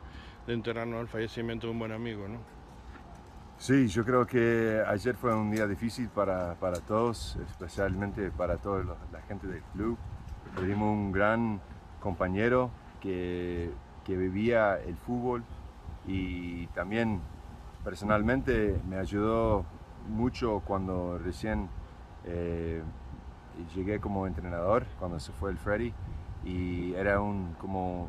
de enterarnos al fallecimiento de un buen amigo, ¿no? Sí, yo creo que ayer fue un día difícil para, para todos, especialmente para toda la gente del club. Perdimos un gran compañero que, que vivía el fútbol y también personalmente me ayudó mucho cuando recién eh, llegué como entrenador, cuando se fue el Freddy, y era un, como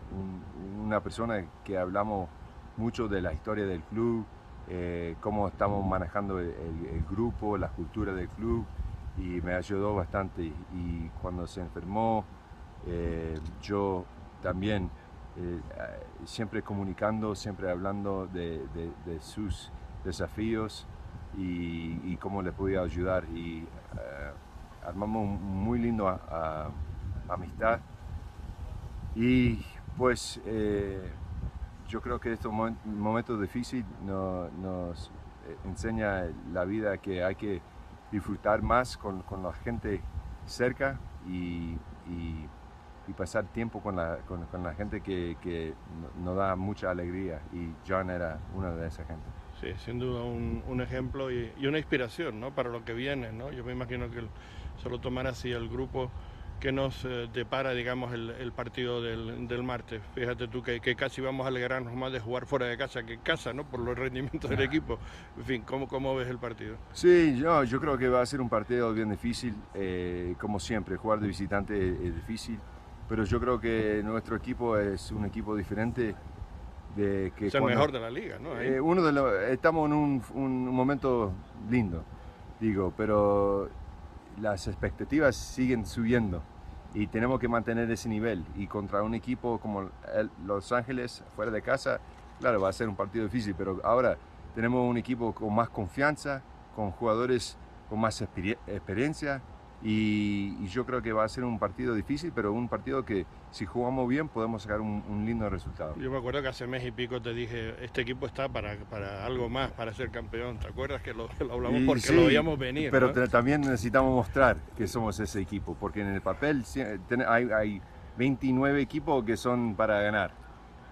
una persona que hablamos mucho de la historia del club, eh, cómo estamos manejando el, grupo, la cultura del club y me ayudó bastante. Y cuando se enfermó, eh, yo también, eh, siempre comunicando, siempre hablando de, sus desafíos y, cómo le podía ayudar. Y armamos muy lindo amistad. Y pues yo creo que estos momentos difíciles nos eh, enseña la vida que hay que disfrutar más con, con la gente cerca y, y, pasar tiempo con la, con, con la gente que, que, nos da mucha alegría y John era una de esa gente. Sí, sin duda un, un ejemplo y, y, una inspiración ¿no? para lo que viene. ¿no? Yo me imagino que se lo tomará así el grupo que nos eh, depara, digamos, el, partido del, martes. Fíjate tú que, casi vamos a alegrarnos más de jugar fuera de casa que en casa, ¿no? Por los rendimientos del equipo. En fin, ¿cómo, cómo ves el partido? Sí, yo, yo creo que va a ser un partido bien difícil, eh, como siempre, jugar de visitante es, difícil, pero yo creo que nuestro equipo es un equipo diferente. De que es el mejor de la liga, ¿no? Eh, uno de los, estamos en un, un momento lindo, digo, pero las expectativas siguen subiendo y tenemos que mantener ese nivel. Y contra un equipo como Los Ángeles, fuera de casa, claro, va a ser un partido difícil, pero ahora tenemos un equipo con más confianza, con jugadores con más experiencia y, yo creo que va a ser un partido difícil, pero un partido que si jugamos bien podemos sacar un, lindo resultado. Yo me acuerdo que hace mes y pico te dije, este equipo está para, para algo más, para ser campeón. ¿Te acuerdas que lo, hablamos porque lo veíamos venir? Pero también necesitamos mostrar que somos ese equipo, porque en el papel hay, hay 29 equipos que son para ganar,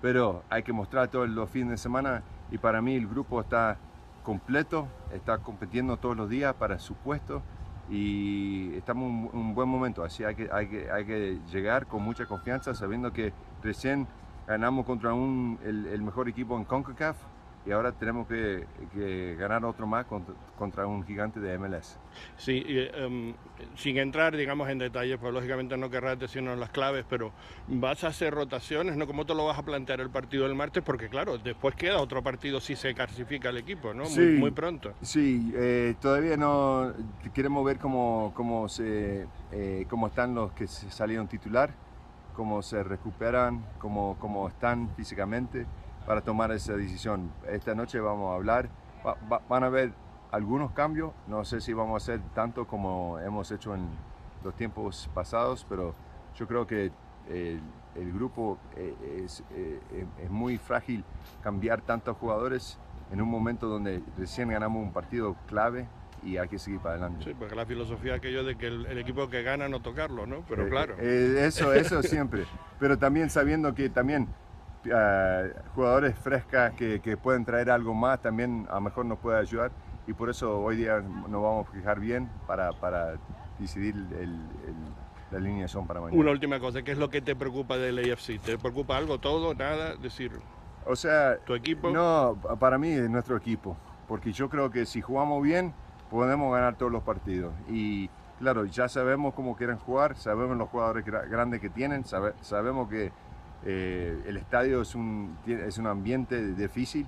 pero hay que mostrar todos los fines de semana y para mí el grupo está completo, está compitiendo todos los días para su puesto y estamos en un buen momento, así hay que, hay que, hay que llegar con mucha confianza sabiendo que recién ganamos contra un, el, el mejor equipo en CONCACAF y ahora tenemos que, ganar otro más contra, un gigante de MLS. Sí, em, sin entrar, digamos, en detalles, pues lógicamente no querrás decirnos las claves, pero vas a hacer rotaciones, ¿no? ¿Cómo te lo vas a plantear el partido del martes? Porque claro, después queda otro partido si se clasifica el equipo, ¿no? Muy, muy pronto. Sí, eh, todavía no queremos ver cómo, cómo, se, eh, cómo están los que salieron titular, cómo se recuperan, cómo, cómo están físicamente para tomar esa decisión. Esta noche vamos a hablar, van a haber algunos cambios, no sé si vamos a hacer tanto como hemos hecho en los tiempos pasados, pero yo creo que el, grupo eh, es, eh, es, muy frágil cambiar tantos jugadores en un momento donde recién ganamos un partido clave y hay que seguir para adelante. Sí, porque la filosofía aquello de que el, equipo que gana no tocarlo, ¿no? Pero eh, claro. eso, eso siempre. Pero también sabiendo que también jugadores frescas que, que, pueden traer algo más también a lo mejor nos puede ayudar y por eso hoy día nos vamos a fijar bien para, para decidir el, la alineación para mañana. Una última cosa, ¿qué es lo que te preocupa del AFC? ¿Te preocupa algo, todo, nada? Decir, o sea, ¿tu equipo? No, para mí es nuestro equipo, porque yo creo que si jugamos bien podemos ganar todos los partidos y claro, ya sabemos cómo quieren jugar, sabemos los jugadores grandes que tienen, sabemos que eh, el estadio es un, es un ambiente difícil,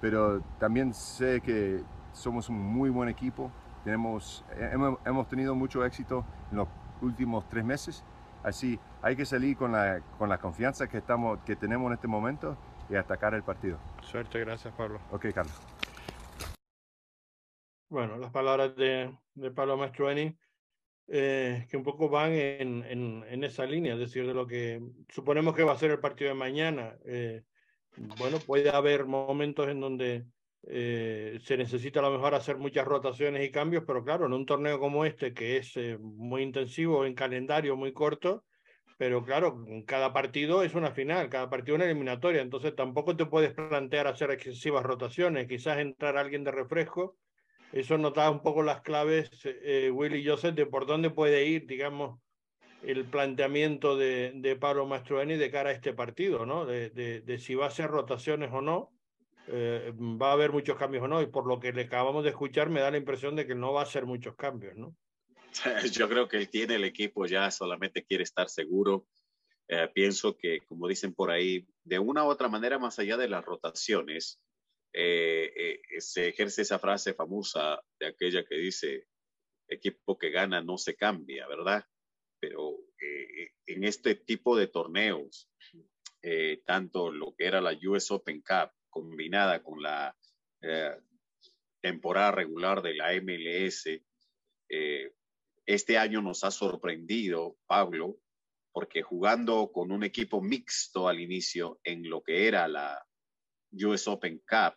pero también sé que somos un muy buen equipo. Tenemos, hemos, hemos tenido mucho éxito en los últimos tres meses, así hay que salir con la, con la confianza que, estamos, que tenemos en este momento y atacar el partido. Suerte, gracias Pablo. Ok, Carlos. Bueno, las palabras de, de Pablo Mastroeni eh, que un poco van en, en, esa línea, es decir, de lo que suponemos que va a ser el partido de mañana. Eh, bueno, puede haber momentos en donde eh, se necesita a lo mejor hacer muchas rotaciones y cambios, pero claro, en un torneo como este, que es muy intensivo en calendario, muy corto, pero claro, cada partido es una final, cada partido una eliminatoria, entonces tampoco te puedes plantear hacer excesivas rotaciones, quizás entrar alguien de refresco, eso nos da un poco las claves, eh, Willy Joseph, de por dónde puede ir, digamos, el planteamiento de, de Pablo Mastroeni de cara a este partido, ¿no? De, de, de si va a hacer rotaciones o no, eh, va a haber muchos cambios o no, y por lo que le acabamos de escuchar me da la impresión de que no va a ser muchos cambios, ¿no? Yo creo que él tiene el equipo ya, solamente quiere estar seguro. Eh, pienso que, como dicen por ahí, de una u otra manera, más allá de las rotaciones, eh, eh, se ejerce esa frase famosa de aquella que dice, equipo que gana no se cambia, ¿verdad? Pero eh, en este tipo de torneos, eh, tanto lo que era la US Open Cup combinada con la eh, temporada regular de la MLS, eh, este año nos ha sorprendido, Pablo, porque jugando con un equipo mixto al inicio en lo que era la US Open Cup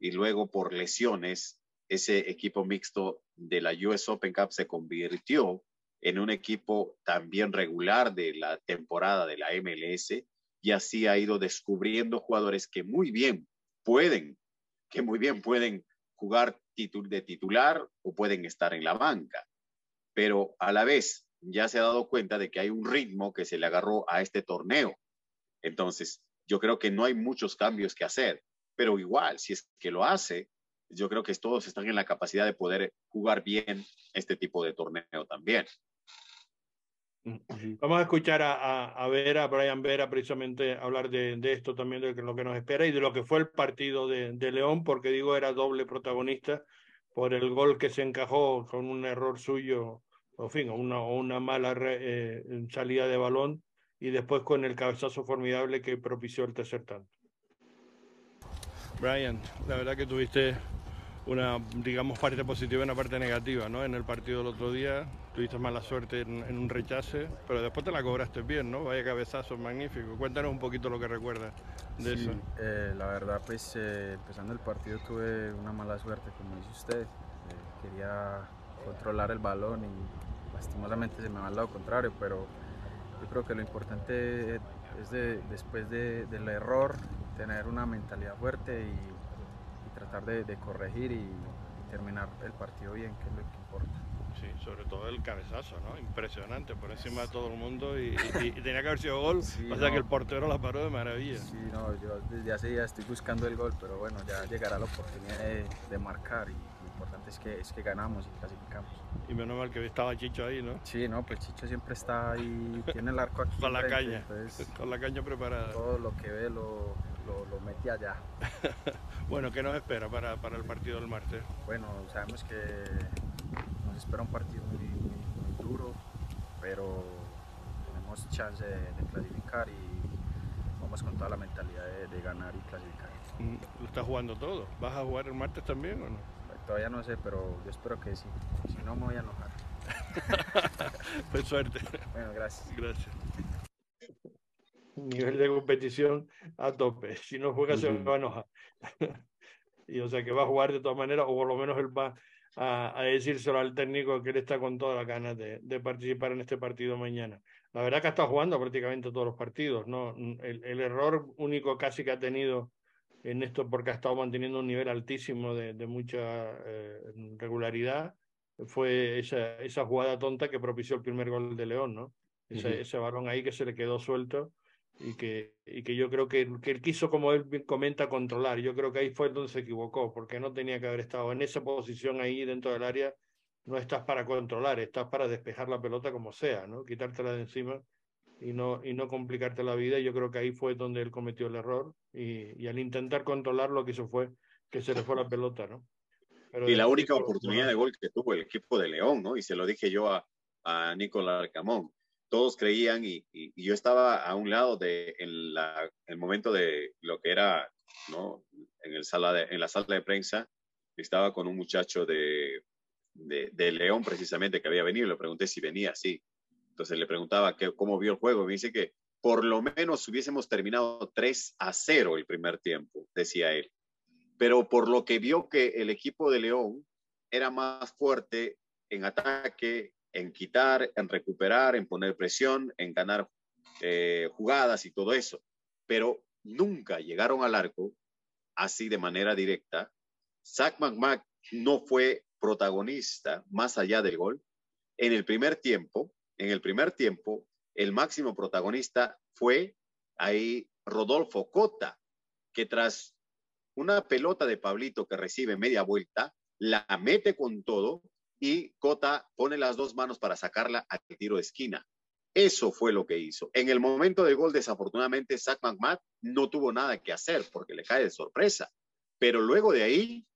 y luego por lesiones, ese equipo mixto de la US Open Cup se convirtió en un equipo también regular de la temporada de la MLS y así ha ido descubriendo jugadores que muy bien pueden, que muy bien pueden jugar de titular o pueden estar en la banca pero a la vez ya se ha dado cuenta de que hay un ritmo que se le agarró a este torneo. Entonces, yo creo que no hay muchos cambios que hacer, pero igual, si es que lo hace, yo creo que todos están en la capacidad de poder jugar bien este tipo de torneo también. Vamos a escuchar a, a, a Vera, Brian Vera, precisamente hablar de, de, esto también, de lo que nos espera y de lo que fue el partido de, de León, porque digo, era doble protagonista por el gol que se encajó con un error suyo en fin, una, una mala eh, salida de balón y después con el cabezazo formidable que propició el tercer tanto. Brian, la verdad que tuviste una, digamos, parte positiva y una parte negativa, ¿no? En el partido del otro día tuviste mala suerte en, en un rechace, pero después te la cobraste bien, ¿no? Vaya cabezazo magnífico. Cuéntanos un poquito lo que recuerdas de sí, eso. Eh, la verdad, pues eh, empezando el partido tuve una mala suerte, como dice usted. Eh, quería controlar el balón y lastimosamente se me va al lado contrario, pero yo creo que lo importante es de, después de, del error tener una mentalidad fuerte y, y tratar de, de corregir y, y, terminar el partido bien, que es lo que importa. Sí, sobre todo el cabezazo, ¿no? Impresionante, por encima de todo el mundo y, tenía que haber sido gol, sí, o sea no. que el portero la paró de maravilla. Sí, no, yo desde hace ya estoy buscando el gol, pero bueno, ya llegará la oportunidad de, de marcar y importante es que, es que ganamos y clasificamos. Y menos mal que estaba Chicho ahí, ¿no? Sí, no, pues Chicho siempre está ahí, tiene el arco aquí. Con la frente, caña, entonces, con la caña preparada. Todo lo que ve lo, lo, lo mete allá. bueno, ¿qué nos espera para, para, el partido del martes? Bueno, sabemos que nos espera un partido muy, muy, duro, pero tenemos chance de, de, clasificar y vamos con toda la mentalidad de, de ganar y clasificar. ¿Lo estás jugando todo? ¿Vas a jugar el martes también o no? Todavía no sé, pero yo espero que sí. Si no, me voy a enojar. pues suerte. Bueno, gracias. Gracias. Nivel de competición a tope. Si no juega, uh -huh. se va a enojar. y o sea que va a jugar de todas maneras, o por lo menos él va a, a decírselo al técnico que él está con todas las ganas de, de, participar en este partido mañana. La verdad que ha estado jugando prácticamente todos los partidos, ¿no? El, el error único casi que ha tenido en esto porque ha estado manteniendo un nivel altísimo de, de mucha eh, regularidad, fue esa, esa jugada tonta que propició el primer gol de León, ¿no? Ese, uh -huh. ese balón ahí que se le quedó suelto y que, y que yo creo que, que él quiso, como él comenta, controlar. Yo creo que ahí fue donde se equivocó, porque no tenía que haber estado en esa posición ahí dentro del área. No estás para controlar, estás para despejar la pelota como sea, ¿no? Quitártela de encima y no, y no complicarte la vida. Yo creo que ahí fue donde él cometió el error y, y al intentar controlar lo que hizo fue que se le fue la pelota, ¿no? Pero y la única equipo, oportunidad de gol que tuvo el equipo de León, ¿no? Y se lo dije yo a, a Nicolás Arcamón. Todos creían y, y, y, yo estaba a un lado de en la, el momento de lo que era, ¿no? En, el sala de, en la sala de prensa, estaba con un muchacho de, de, de León precisamente que había venido. Le pregunté si venía, sí. Entonces le preguntaba que, cómo vio el juego. Me dice que por lo menos hubiésemos terminado 3 a 0 el primer tiempo, decía él. pero por lo que vio que el equipo de León era más fuerte en ataque, en quitar, en recuperar, en poner presión, en ganar eh, jugadas y todo eso. Pero nunca llegaron al arco así de manera directa. Zach McMack no fue protagonista más allá del gol. En el primer tiempo, en el primer tiempo, el máximo protagonista fue ahí Rodolfo Cota, que tras una pelota de Pablito que recibe media vuelta, la mete con todo y Cota pone las dos manos para sacarla al tiro de esquina. Eso fue lo que hizo. En el momento del gol, desafortunadamente, Zach McMahon no tuvo nada que hacer porque le cae de sorpresa. Pero luego de ahí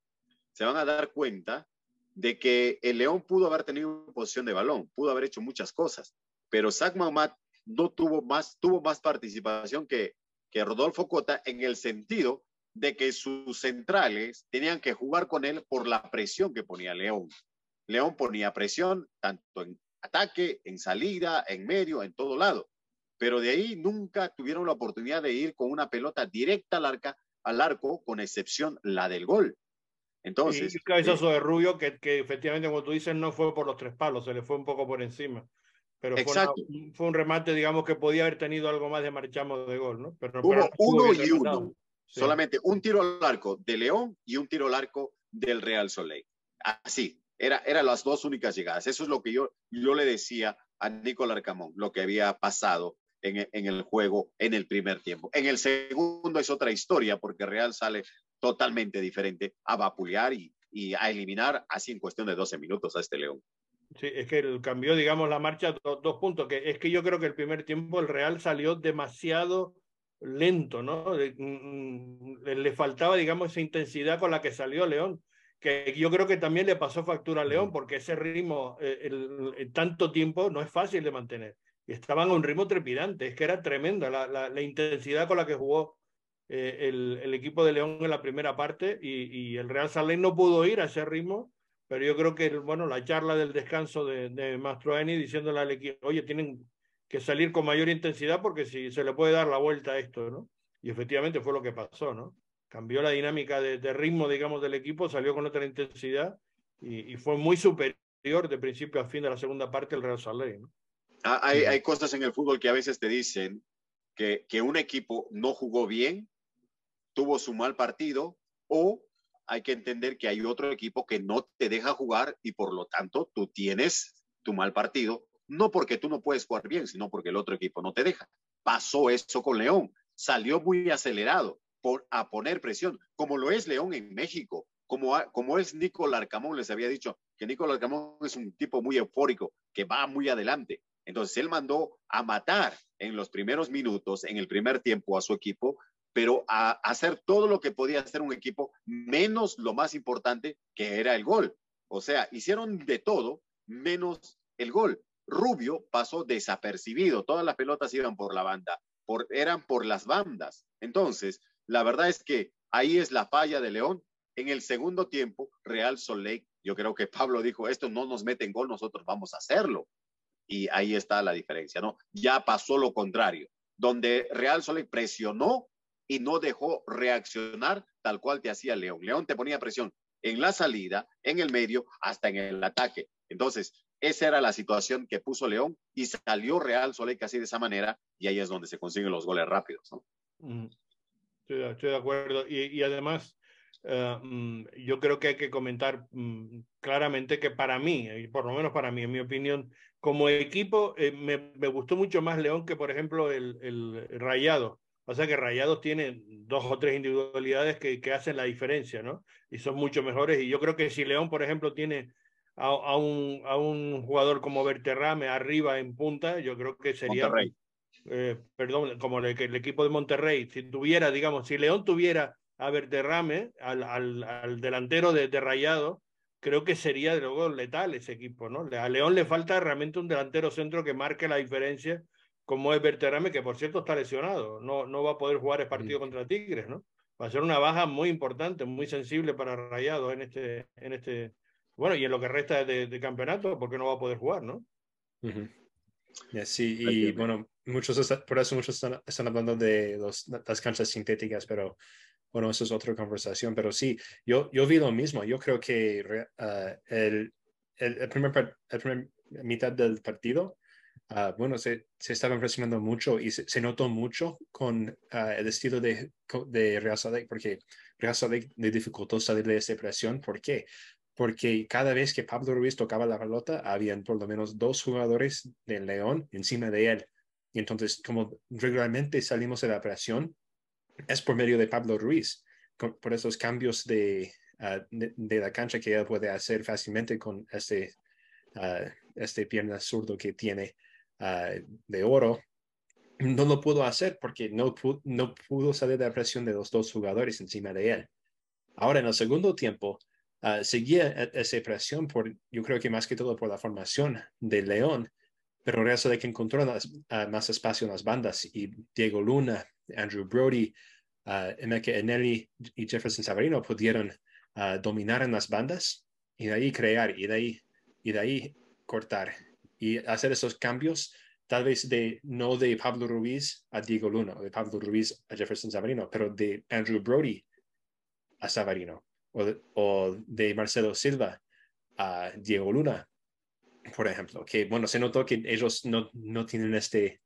se van a dar cuenta de que el León pudo haber tenido posición de balón, pudo haber hecho muchas cosas, pero Zach McMahon no tuvo más, tuvo más participación que, que Rodolfo Cota en el sentido de que sus centrales tenían que jugar con él por la presión que ponía León. León ponía presión tanto en ataque, en salida, en medio, en todo lado. Pero de ahí nunca tuvieron la oportunidad de ir con una pelota directa al, arca, al arco, con excepción la del gol. Entonces. Y el cabezazo de Rubio, que, que, efectivamente, como tú dices, no fue por los tres palos, se le fue un poco por encima. Pero fue, fue, un remate, digamos, que podía haber tenido algo más de marchamos de gol, ¿no? Pero, Hubo uno y uno. Solamente un tiro al arco de León y un tiro al arco del Real Soleil. Así, era, eran las dos únicas llegadas. Eso es lo que yo, yo le decía a Nicolás Arcamón, lo que había pasado en, en, el juego en el primer tiempo. En el segundo es otra historia porque Real sale totalmente diferente a vapulear y, y a eliminar así en cuestión de 12 minutos a este León. Sí, es que cambió, digamos, la marcha dos puntos, que es que yo creo que el primer tiempo el Real salió demasiado lento, ¿no? Le, mm, le, faltaba, digamos, esa intensidad con la que salió León, que yo creo que también le pasó factura a León, porque ese ritmo, eh, el, el, tanto tiempo, no es fácil de mantener. Y estaban a un ritmo trepidante, es que era tremenda la, la, la intensidad con la que jugó eh, el, el, equipo de León en la primera parte y, y el Real Salén no pudo ir a ese ritmo, pero yo creo que, bueno, la charla del descanso de, de Mastroeni diciéndole al equipo, oye, tienen que salir con mayor intensidad porque si se le puede dar la vuelta a esto, ¿no? Y efectivamente fue lo que pasó, ¿no? Cambió la dinámica de, de ritmo, digamos, del equipo, salió con otra intensidad y, y, fue muy superior de principio a fin de la segunda parte el Real Salé, ¿no? Ah, hay, hay cosas en el fútbol que a veces te dicen que, que un equipo no jugó bien, tuvo su mal partido o hay que entender que hay otro equipo que no te deja jugar y por lo tanto tú tienes tu mal partido no porque tú no puedes jugar bien, sino porque el otro equipo no te deja. Pasó eso con León, salió muy acelerado a poner presión, como lo es León en México, como, como es Nicolás Arcamón, les había dicho que Nicolás Arcamón es un tipo muy eufórico, que va muy adelante. Entonces él mandó a matar en los primeros minutos, en el primer tiempo a su equipo, pero a hacer todo lo que podía hacer un equipo, menos lo más importante, que era el gol. O sea, hicieron de todo menos el gol. Rubio pasó desapercibido, todas las pelotas iban por la banda, por, eran por las bandas. Entonces, la verdad es que ahí es la falla de León. En el segundo tiempo, Real Soleil, yo creo que Pablo dijo, esto no nos mete en gol, nosotros vamos a hacerlo. Y ahí está la diferencia, ¿no? Ya pasó lo contrario, donde Real Soleil presionó y no dejó reaccionar tal cual te hacía León. León te ponía presión en la salida, en el medio, hasta en el ataque. Entonces, esa era la situación que puso León y salió Real Soleil casi de esa manera y ahí es donde se consiguen los goles rápidos. Mm. Estoy, de acuerdo. Y, además, uh, yo creo que hay que comentar um, claramente que para mí, y por lo menos para mí, en mi opinión, como equipo, eh, me, me, gustó mucho más León que, por ejemplo, el, el Rayado. O sea que Rayados tiene dos o tres individualidades que, que, hacen la diferencia, ¿no? Y son mucho mejores. Y yo creo que si León, por ejemplo, tiene a, a, un, a un jugador como Berterrame arriba en punta, yo creo que sería, eh, perdón, como el, el, equipo de Monterrey, si tuviera, digamos, si León tuviera a Berterrame, al, al, al delantero de, de, Rayado, creo que sería luego letal ese equipo, ¿no? A León le falta realmente un delantero centro que marque la diferencia, como es Berterrame, que por cierto está lesionado, no, no va a poder jugar el partido contra Tigres, ¿no? Va a ser una baja muy importante, muy sensible para Rayado en este, en este, bueno, y en lo que resta de, de campeonato, porque no va a poder jugar, ¿no? Uh -huh. yeah, sí, y bueno, muchos, por eso muchos están, están hablando de los, las canchas sintéticas, pero bueno, eso es otra conversación, pero sí, yo, yo vi lo mismo. Yo creo que uh, el, el, primer, el primer mitad del partido, uh, bueno, se, se estaba impresionando mucho y se, notó mucho con uh, el estilo de, de Real Sadek, porque Real Sadek le dificultó salir de esa presión. ¿Por qué? Porque cada vez que Pablo Ruiz tocaba la pelota, habían por lo menos dos jugadores del León encima de él. Y entonces, como regularmente salimos de la presión, es por medio de Pablo Ruiz, por esos cambios ah, de, de, la cancha que él puede hacer fácilmente con este, este pierna zurdo que tiene ah, de oro. No lo pudo hacer porque no, no pudo salir de la presión de los dos jugadores encima de él. Ahora, en el segundo tiempo, seguía e, esa presión por, yo creo que más que todo por la formación de León, pero eso de que encontró más espacio en las bandas y Diego Luna Andrew Brody, uh, Emeka Eneli y Jefferson Savarino pudieron dominar en las bandas y de ahí crear y de ahí, y de ahí cortar y hacer esos cambios, tal vez de no de Pablo Ruiz a Diego Luna, o de Pablo Ruiz a Jefferson Savarino, pero de Andrew Brody a Savarino, o de, o de Marcelo Silva a Diego Luna, por ejemplo, que bueno, se notó que ellos no, no tienen este,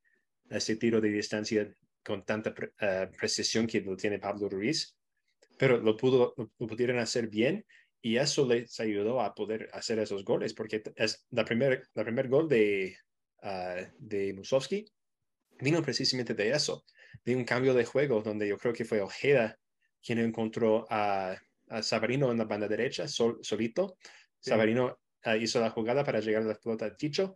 este tiro de distancia con tanta uh, precisión que lo tiene Pablo Ruiz, pero lo, pudo, lo, pudieron hacer bien y eso les ayudó a poder hacer esos goles, porque es la primer, la primer gol de, uh, de Musovski vino precisamente de eso, de un cambio de juego donde yo creo que fue Ojeda quien encontró a, a Sabarino en la banda derecha sol, solito. Sí. Sabarino uh, hizo la jugada para llegar a la pelota de Ticho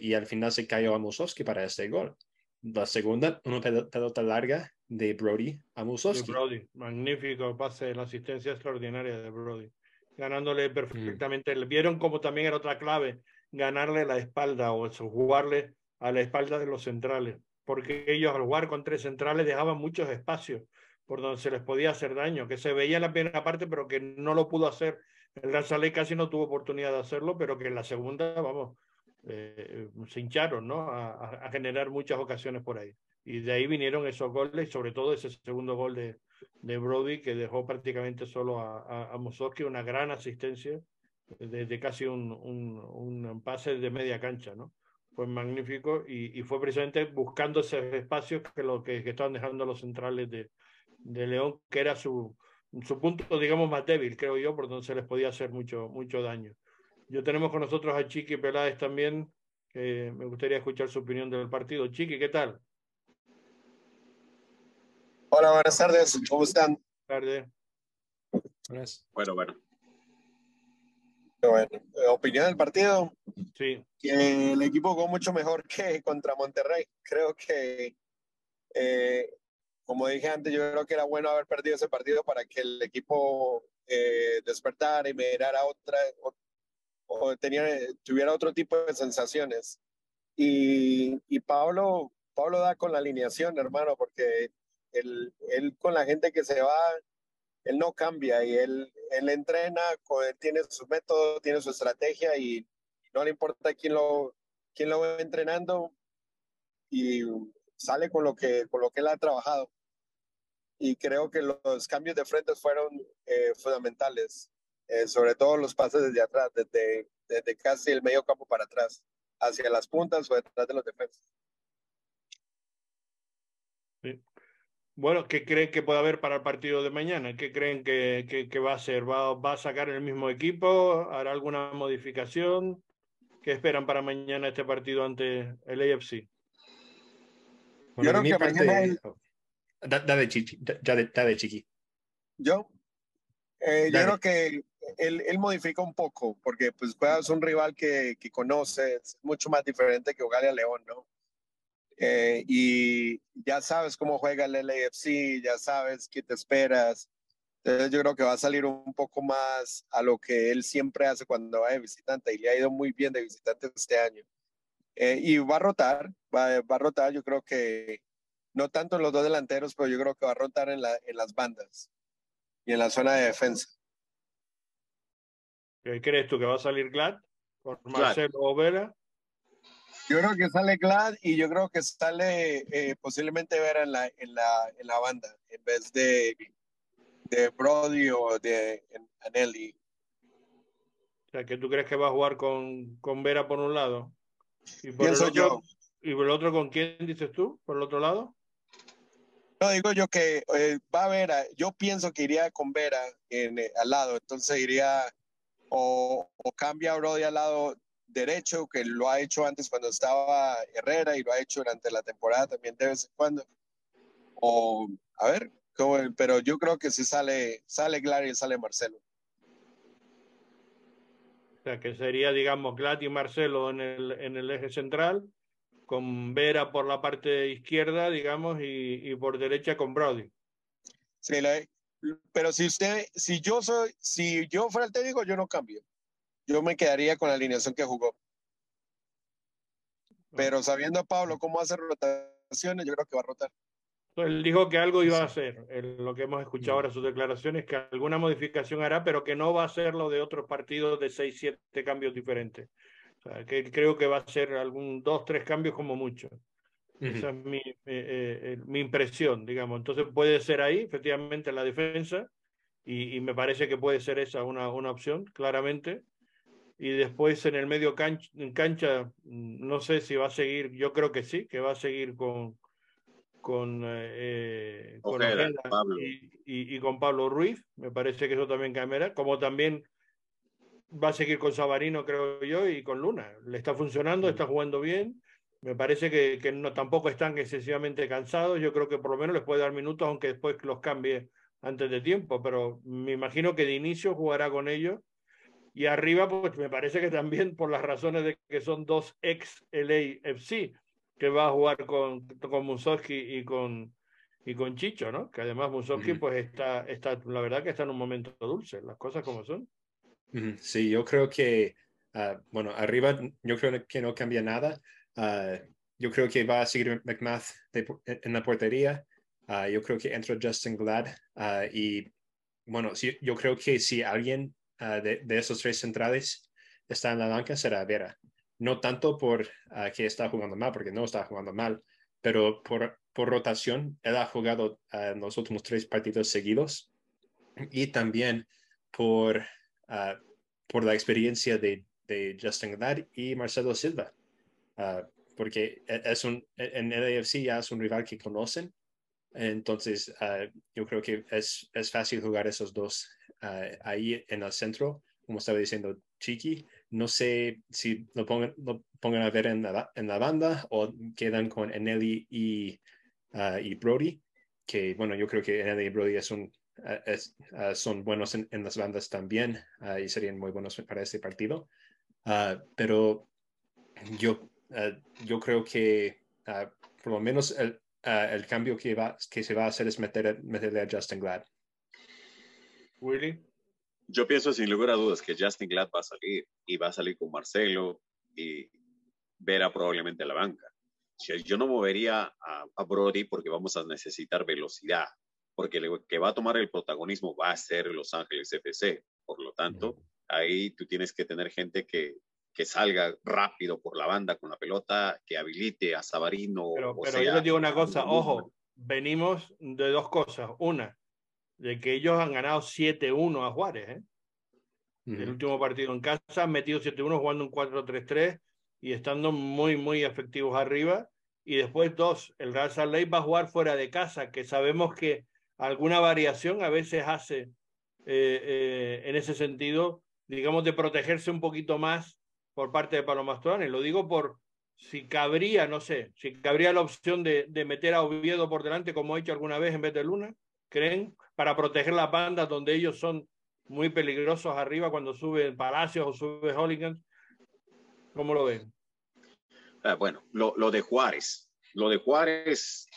y al final se cayó a Musovski para este gol. La segunda, una pelota larga de Brody a Musowski. Brody, magnífico pase, la asistencia extraordinaria de Brody, ganándole perfectamente. Mm. Vieron como también era otra clave, ganarle la espalda o eso, jugarle a la espalda de los centrales, porque ellos al jugar con tres centrales dejaban muchos espacios por donde se les podía hacer daño, que se veía en la primera parte, pero que no lo pudo hacer. El Real casi no tuvo oportunidad de hacerlo, pero que en la segunda, vamos, eh, se hincharon ¿no? A, generar muchas ocasiones por ahí. Y de ahí vinieron esos goles, sobre todo ese segundo gol de, de Brody, que dejó prácticamente solo a, a, a una gran asistencia de, de casi un, un, un, pase de media cancha. ¿no? Fue magnífico y, y fue precisamente buscando esos espacios que, lo, que, que estaban dejando los centrales de, de León, que era su, su punto, digamos, más débil, creo yo, por donde se les podía hacer mucho, mucho daño. Yo tenemos con nosotros a Chiqui Peláez también, que me gustaría escuchar su opinión del partido. Chiqui, ¿qué tal? Hola, buenas tardes. ¿Cómo están? Buenas tardes. Bueno, bueno. Bueno, eh, opinión del partido. Sí. Que el equipo jugó mucho mejor que contra Monterrey. Creo que, eh, como dije antes, yo creo que era bueno haber perdido ese partido para que el equipo eh, despertara y me diera otra, o tenía, tuviera otro tipo de sensaciones. Y, y Pablo, Pablo da con la alineación, hermano, porque él, él con la gente que se va, él no cambia y él, él entrena, él tiene su método, tiene su estrategia y no le importa quién lo, quién lo va entrenando y sale con lo que, con lo que él ha trabajado. Y creo que los cambios de frente fueron eh, fundamentales. Eh, sobre todo los pases desde atrás, desde, desde casi el medio campo para atrás, hacia las puntas o detrás de los defensas. Sí. Bueno, ¿qué creen que puede haber para el partido de mañana? ¿Qué creen que, que, que va a hacer? ¿Va, ¿Va, a sacar el mismo equipo? ¿Hará alguna modificación? ¿Qué esperan para mañana este partido ante el AFC? Bueno, Yo creo que parte... mañana... Da, da, de chiqui, da, da, de chiqui. Yo, eh, yo creo que él, modifica un poco, porque pues es un rival que, que conoce, es mucho más diferente que jugarle a León, ¿no? Eh, y ya sabes cómo juega el LAFC, ya sabes qué te esperas. Entonces yo creo que va a salir un poco más a lo que él siempre hace cuando va de visitante y le ha ido muy bien de visitante este año. Eh, y va a rotar, va, a rotar, yo creo que no tanto en los dos delanteros, pero yo creo que va a rotar en las bandas y en la zona de defensa. ¿Qué crees tú que va a salir Glad por Marcelo Overa? Yo creo que sale Glad y yo creo que sale eh, posiblemente Vera en la, en, la, en la banda en vez de, de Brody o de Anelli. O sea, que tú crees que va a jugar con, con Vera por un lado. Y por Pienso el otro, yo. ¿Y por el otro con quién dices tú? ¿Por el otro lado? No, digo yo que eh, va a Vera, yo pienso que iría con Vera en, eh, al lado, entonces iría o, o cambia a Brody al lado derecho, que lo ha hecho antes cuando estaba Herrera y lo ha hecho durante la temporada también de vez en cuando. O, a ver, pero yo creo que si sale, sale Glad y sale Marcelo. O sea, que sería, digamos, Glad y Marcelo en el, en el eje central, con Vera por la parte izquierda, digamos, y, y por derecha con Brody. Sí, pero si usted, si yo soy, si yo fuera el técnico, yo no cambio yo me quedaría con la alineación que jugó. Pero sabiendo a Pablo cómo hace rotaciones, yo creo que va a rotar. Él dijo que algo iba a hacer, lo que hemos escuchado ahora sus declaraciones, que alguna modificación hará, pero que no va a ser lo de otros partidos de 6, 7 cambios diferentes. O sea, que creo que va a ser algún dos, tres cambios como mucho. Esa es mi, eh, eh, mi, impresión, digamos. Entonces puede ser ahí, efectivamente, la defensa, y, y, me parece que puede ser esa una, una opción, claramente y después en el medio cancha, cancha, no sé si va a seguir, yo creo que sí, que va a seguir con con, eh, con y, y, con Pablo Ruiz, me parece que eso también cambiará, como también va a seguir con Sabarino, creo yo, y con Luna. Le está funcionando, está jugando bien. Me parece que, que no, tampoco están excesivamente cansados. Yo creo que por lo menos les puede dar minutos, aunque después los cambie antes de tiempo. Pero me imagino que de inicio jugará con ellos y arriba, pues me parece que también por las razones de que son dos ex LAFC que va a jugar con, con Musowski y con, y con Chicho, ¿no? Que además Musowski, pues está, está, la verdad que está en un momento dulce, las cosas como son. Sí, yo creo que, ah, bueno, arriba yo creo que no cambia nada. Ah, yo creo que va a seguir McMath en la portería. Ah, yo creo que entra Justin Glad y, bueno, sí, yo creo que si alguien Ah, de, esos tres centrales está en la banca será Vera. No tanto por uh, que está jugando mal, porque no está jugando mal, pero por, por rotación, él ha jugado uh, en los últimos tres partidos seguidos y también por, por la experiencia de, de Justin Glad y Marcelo Silva, porque e, es un, e, en el AFC ya es un rival que conocen, entonces yo creo que es, es fácil jugar esos dos Ah, ahí en el centro, como estaba diciendo Chiqui. No sé si lo pongan, lo pongan a ver en la, en la banda o quedan con Eneli y, uh, y Brody, que bueno, yo creo que Eneli y Brody es un, es, son buenos en, en, las bandas también y serían muy buenos para este partido. pero yo, yo creo que por lo menos el, el cambio que, va, que se va a hacer es meter, meterle a Justin Glad. Willy. Yo pienso sin lugar a dudas que Justin Glad va a salir y va a salir con Marcelo y verá probablemente a la banca. Yo no movería a, a, Brody porque vamos a necesitar velocidad, porque el que va a tomar el protagonismo va a ser Los Ángeles FC. Por lo tanto, ahí tú tienes que tener gente que, que salga rápido por la banda con la pelota, que habilite a Sabarino. Pero, pero yo les digo una cosa, ojo, venimos de dos cosas. Una, de que ellos han ganado 7-1 a Juárez. ¿eh? El último partido en casa han metido 7-1 jugando un 4-3-3 y estando muy, muy efectivos arriba. Y después dos, el Real Salt Lake va a jugar fuera de casa, que sabemos que alguna variación a veces hace eh, eh, en ese sentido, digamos, de protegerse un poquito más por parte de Palomastrone. Lo digo por si cabría, no sé, si cabría la opción de, de meter a Oviedo por delante, como ha hecho alguna vez en vez de Luna, ¿creen? para proteger las bandas donde ellos son muy peligrosos arriba cuando sube Palacios o sube Hooligans. ¿Cómo lo ven? Ah, bueno, lo, lo, de Juárez. Lo de Juárez,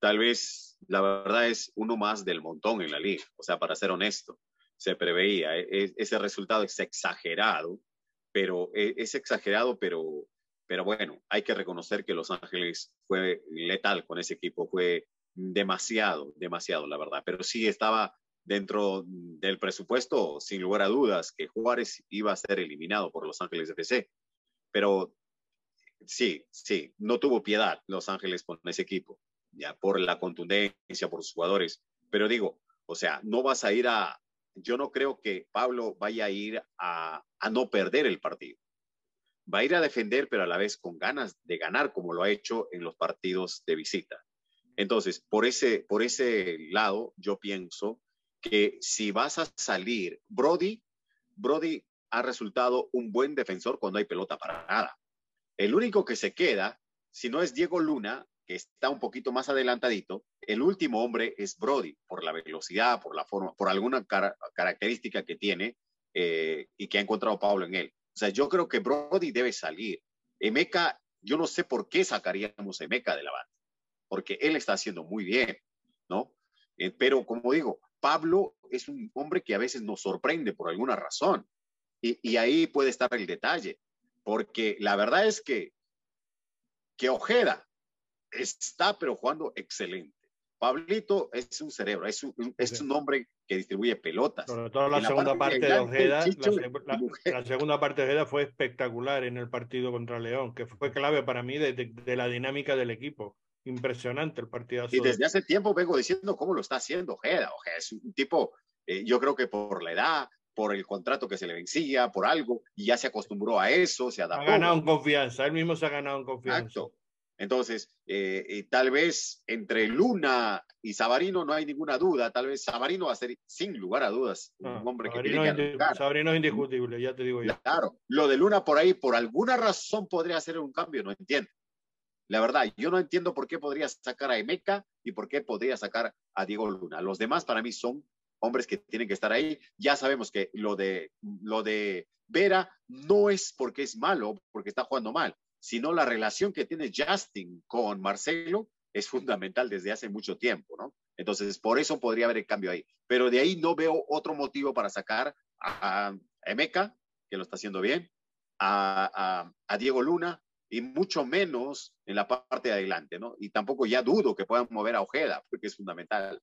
tal vez la verdad es uno más del montón en la liga. O sea, para ser honesto, se preveía. E, e, ese resultado es exagerado, pero e, es exagerado, pero, pero bueno, hay que reconocer que Los Ángeles fue letal con ese equipo, fue demasiado, demasiado, la verdad. Pero sí estaba dentro del presupuesto, sin lugar a dudas, que Juárez iba a ser eliminado por Los Ángeles FC. Pero sí, sí, no tuvo piedad Los Ángeles con ese equipo, ya por la contundencia, por sus jugadores. Pero digo, O sea, no vas a ir a, yo no creo que Pablo vaya a ir a, no perder el partido. Va a ir a defender, pero a la vez con ganas de ganar, como lo ha hecho en los partidos de visita. Entonces, por ese, por ese lado, yo pienso que si vas a salir, Brody, Brody ha resultado un buen defensor cuando hay pelota parada. El único que se queda, si no es Diego Luna, que está un poquito más adelantadito, el último hombre es Brody, por la velocidad, por la forma, por alguna característica que tiene eh, y que ha encontrado Pablo en él. O sea, yo creo que Brody debe salir. Emeka, yo no sé por qué sacaríamos a Emeka de la banda, porque él está haciendo muy bien, ¿no? Eh, pero como digo, Pablo es un hombre que a veces nos sorprende por alguna razón. Y, y ahí puede estar el detalle, porque la verdad es que, que Ojeda está pero jugando excelente. Pablito es un cerebro, es un, es un hombre que distribuye pelotas. Sobre todo la, segunda parte, de Ojeda, la, segunda parte de Ojeda fue espectacular en el partido contra León, que fue clave para mí de, de, la dinámica del equipo. Impresionante el partido. Y desde hace tiempo vengo diciendo cómo lo está haciendo Ojeda. Ojeda es un tipo, eh, yo creo que por la edad, por el contrato que se le vencía, por algo, y ya se acostumbró a eso, se adaptó. Ha ganado en confianza, él mismo se ha ganado en confianza. Exacto. Entonces, eh, tal vez entre Luna y Sabarino no hay ninguna duda. Tal vez Sabarino va a ser, sin lugar a dudas, un ah, hombre que tiene que Sabarino es indiscutible, ya te digo yo. Claro, lo de Luna por ahí, por alguna razón podría hacer un cambio, no entiendo. La verdad, yo no entiendo por qué podría sacar a Emeca y por qué podría sacar a Diego Luna. Los demás para mí son hombres que tienen que estar ahí. Ya sabemos que lo de, lo de Vera no es porque es malo, porque está jugando mal sino la relación que tiene Justin con Marcelo es fundamental desde hace mucho tiempo, ¿no? Entonces, por eso podría haber el cambio ahí. Pero de ahí no veo otro motivo para sacar a, Emeka, que lo está haciendo bien, a, a, Diego Luna, y mucho menos en la parte de adelante, ¿no? Y tampoco ya dudo que puedan mover a Ojeda, porque es fundamental.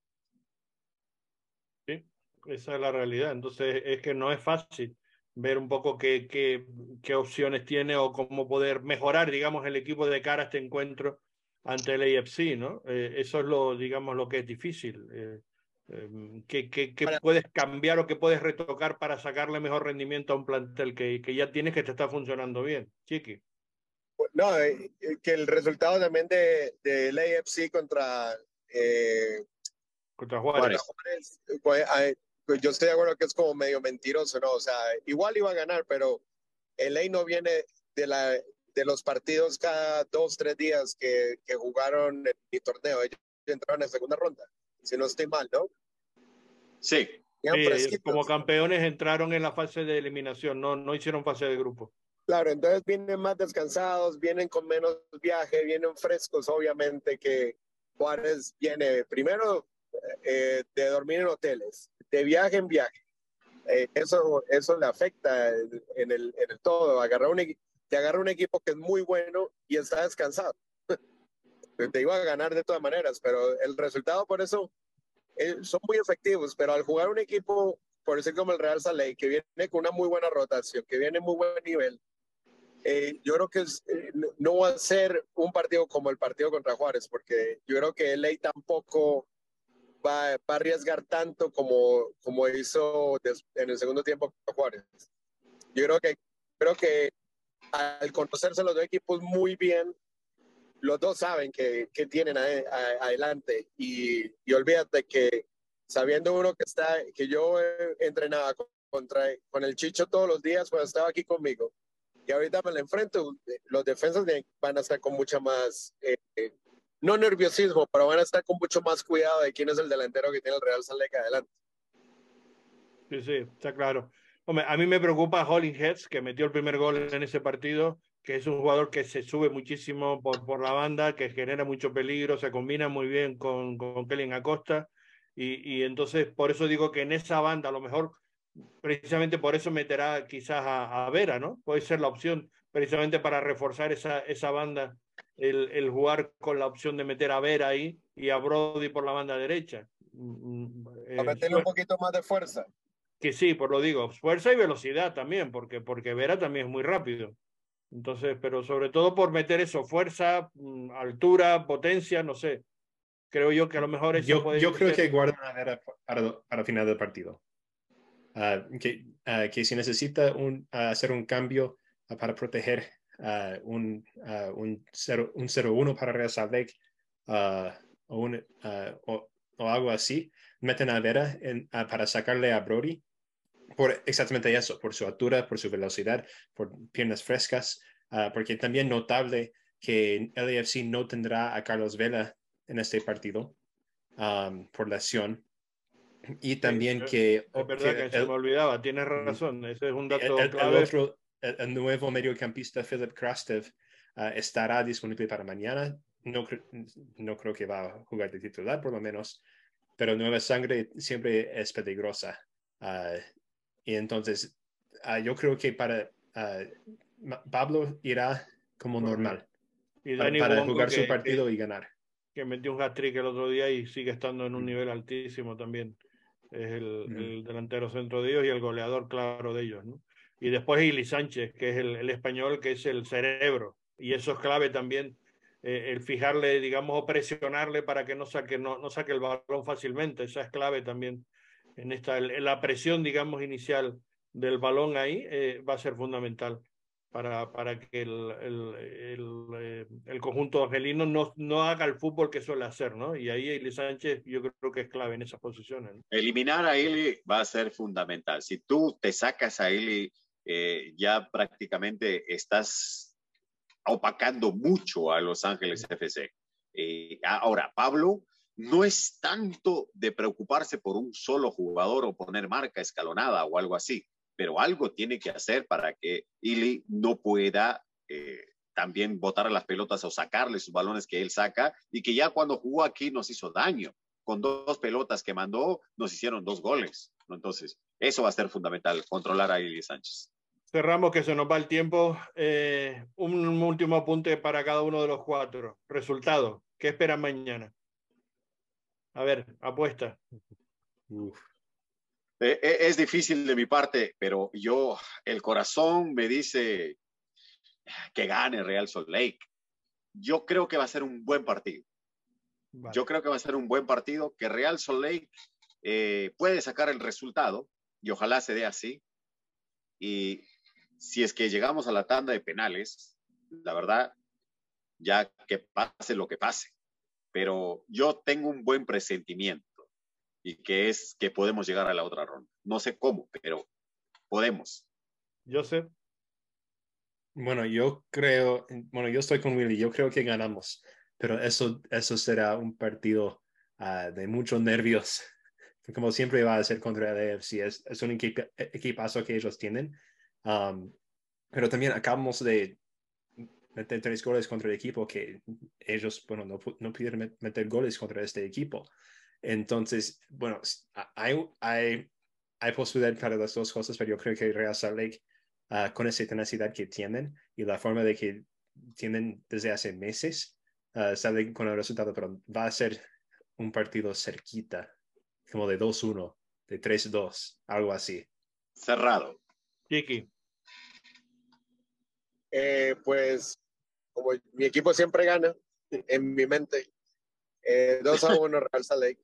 Sí, esa es la realidad. Entonces, es que no es fácil ver un poco qué, qué, qué, opciones tiene o cómo poder mejorar, digamos, el equipo de cara a este encuentro ante el AFC, ¿no? Eh, eso es lo, digamos, lo que es difícil. Eh, em, ¿Qué, qué, qué puedes cambiar o qué puedes retocar para sacarle mejor rendimiento a un plantel que, que ya tienes que te está funcionando bien? Chiqui. No, eh, que el resultado también del de, de AFC contra... contra Juárez. Contra Juárez pues yo estoy de acuerdo que es como medio mentiroso, ¿no? O sea, igual iba a ganar, pero el ley no viene de, la, de los partidos cada dos, tres días que, que jugaron en mi torneo. Ellos entraron en segunda ronda, si no estoy mal, ¿no? Sí. sí como campeones entraron en la fase de eliminación, no, no hicieron fase de grupo. Claro, entonces vienen más descansados, vienen con menos viaje, vienen frescos, obviamente que Juárez viene primero eh, de dormir en hoteles, de viaje en viaje. Eh, eso, eso le afecta en el, en el todo. Agarrar un, te agarra un equipo que es muy bueno y está descansado. te iba a ganar de todas maneras, pero el resultado por eso eh, son muy efectivos, pero al jugar un equipo, por decir como el Real Saleh, que viene con una muy buena rotación, que viene muy buen nivel, eh, yo creo que no va a ser un partido como el partido contra Juárez, porque yo creo que LA tampoco va, a arriesgar tanto como, como hizo en el segundo tiempo Juárez. Yo creo que, creo que al conocerse los dos equipos muy bien, los dos saben que, que tienen adelante y, y, olvídate que sabiendo uno que está, que yo entrenaba contra, con el Chicho todos los días cuando estaba aquí conmigo y ahorita me lo enfrento, los defensas van a estar con mucha más eh, no nerviosismo, pero van a estar con mucho más cuidado de quién es el delantero que tiene el Real Salt adelante. Sí, sí, está claro. Hombre, a mí me preocupa Heads, que metió el primer gol en ese partido, que es un jugador que se sube muchísimo por, por la banda, que genera mucho peligro, se combina muy bien con, con Kellen Acosta, y, y entonces por eso digo que en esa banda, a lo mejor precisamente por eso meterá quizás a, a Vera, ¿no? Puede ser la opción precisamente para reforzar esa, esa banda el, el, jugar con la opción de meter a Vera ahí y a Brody por la banda derecha. Mm, mm, a eh, meterle un poquito más de fuerza. Que sí, por lo digo, fuerza y velocidad también, porque, porque Vera también es muy rápido. Entonces, pero sobre todo por meter eso, fuerza, mm, altura, potencia, no sé. creo yo que a lo mejor eso Yo, puede yo creo ser- que guardan a ver para, para final del partido. Ah, que, ah, que si necesita un, ah, hacer un cambio para proteger ah, un, ah, un 0 un 0-1 para Real Salt Lake ah, o, un, o, o algo así, meten a Vera en, para sacarle a Brody por exactamente eso, por su altura, por su velocidad, por piernas frescas, porque también notable que LAFC no tendrá a Carlos Vela en este partido um, por lesión. Y también es- que, Es verdad que, se el, me olvidaba, tienes razón, ese es un dato el- el clave. otro, el, nuevo mediocampista Philip Krastev ah, estará disponible para mañana. No, cre- no creo que va a jugar de titular, por lo menos, pero nueva sangre siempre es peligrosa. Ah, y entonces, ah, yo creo que para Ma- Pablo irá como normal y para, para jugar que- su partido y ganar. que, metió un hat-trick el otro día y sigue estando en un nivel altísimo también. Es el, Ujú. el delantero centro de ellos y el goleador claro de ellos. ¿no? Y después Ili Sánchez, que es el, el español, que es el cerebro. Y eso es clave también, eh, el fijarle, digamos, o presionarle para que no saque, no, no saque el balón fácilmente. Esa es clave también en esta, en la presión, digamos, inicial del balón ahí eh, va a ser fundamental para, para que el, el, el, eh, el conjunto angelino no, no haga el fútbol que suele hacer, ¿no? Y ahí Eli Sánchez yo creo que es clave en esas posiciones. ¿no? Eliminar a Eli va a ser fundamental. Si tú te sacas a Eli, eh, ya prácticamente estás opacando mucho a Los Ángeles FC. Eh, ahora, Pablo no es tanto de preocuparse por un solo jugador o poner marca escalonada o algo así, pero algo tiene que hacer para que Ili no pueda eh, también botar las pelotas o sacarle sus balones que él saca y que ya cuando jugó aquí nos hizo daño con dos pelotas que mandó, nos hicieron dos goles. Entonces, eso va a ser fundamental, controlar a Ili Sánchez. Cerramos que se nos va el tiempo. Eh, un último apunte para cada uno de los cuatro. Resultado. ¿Qué esperan mañana? A ver, apuesta. Uf. Eh, eh, es difícil de mi parte, pero yo, el corazón me dice que gane Real Salt Lake. Yo creo que va a ser un buen partido. Vale. Yo creo que va a ser un buen partido, que Real Salt Lake eh, puede sacar el resultado y ojalá se dé así. Y si es que llegamos a la tanda de penales, la verdad, ya que pase lo que pase. Pero yo tengo un buen presentimiento y que es que podemos llegar a la otra ronda. No sé cómo, pero podemos. Joseph. Bueno, yo creo, bueno, yo estoy con Willy, yo creo que ganamos, pero eso, eso será un partido ah, de muchos nervios, como siempre va a ser contra el AFC, es, es un equipa- equipazo que ellos tienen, Um, pero también acabamos de meter tres goles contra el equipo que ellos, bueno, no, no pudieron met- meter goles contra este equipo. Entonces, bueno, hay, hay, hay posibilidad para las dos cosas, pero yo creo que Real Salt Lake ah, con esa tenacidad que tienen y la forma de que tienen desde hace meses, uh, sale con el resultado, pero va a ser un partido cerquita, como de 2-1, de 3-2, algo así. Cerrado. Chiqui. Eh, pues, como mi equipo siempre gana, en mi mente, eh, 2 a 1 Real Salt Lake.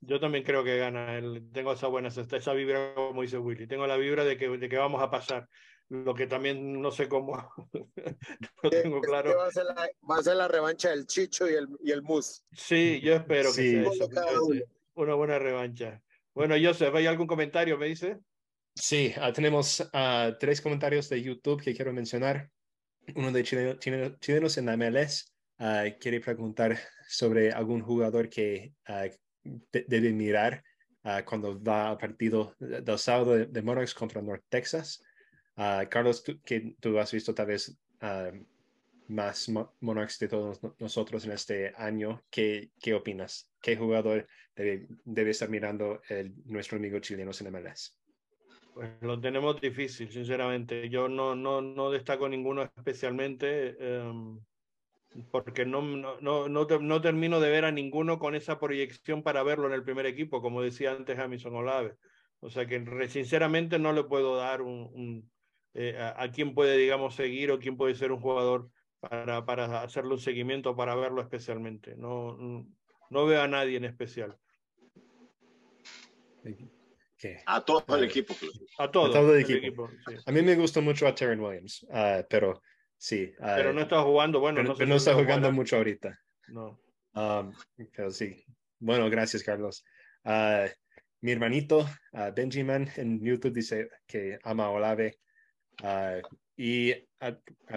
Yo también creo que gana. El, tengo esa buena esa, esa vibra, como dice Willy. Tengo la vibra de que, de que vamos a pasar. Lo que también no sé cómo. no tengo Este claro. va, a ser la, va a ser la revancha del Chicho y el, y el Mus. Sí, yo espero que Sí. sea que. Una buena revancha. Bueno, Joseph, ¿hay algún comentario? ¿Me dice? Sí, ah, tenemos ah, tres comentarios de YouTube que quiero mencionar. Uno de chileno- chileno- chilenos en la MLS ah, quiere preguntar sobre algún jugador que de- debe mirar cuando va al partido del sábado de, de Monarchs contra North Texas. Carlos, tú, que tú has visto tal vez más Mo- Monarchs de todos no- nosotros en este año, ¿qué, qué opinas? ¿Qué jugador debe, estar mirando nuestro amigo chileno en MLS? Pues lo tenemos difícil, sinceramente. Yo no, no, no destaco ninguno especialmente em, porque no, no, no, no, te- no termino de ver a ninguno con esa proyección para verlo en el primer equipo, como decía antes Jamison Olave. O sea que sinceramente no le puedo dar un, un, eh, a, a quién puede, digamos, seguir o quién puede ser un jugador para, para hacerle un seguimiento, para verlo especialmente. No, no veo a nadie en especial. A todo el equipo. A todo, el equipo. A mí me gusta mucho a Terren Williams, uh, pero sí. Uh, pero no está jugando, bueno. Pero, no, no está jugando mucho ahorita. No. Um, pero sí. Bueno, gracias, Carlos. Uh, mi hermanito Benjamin en YouTube dice que ama a Olave. y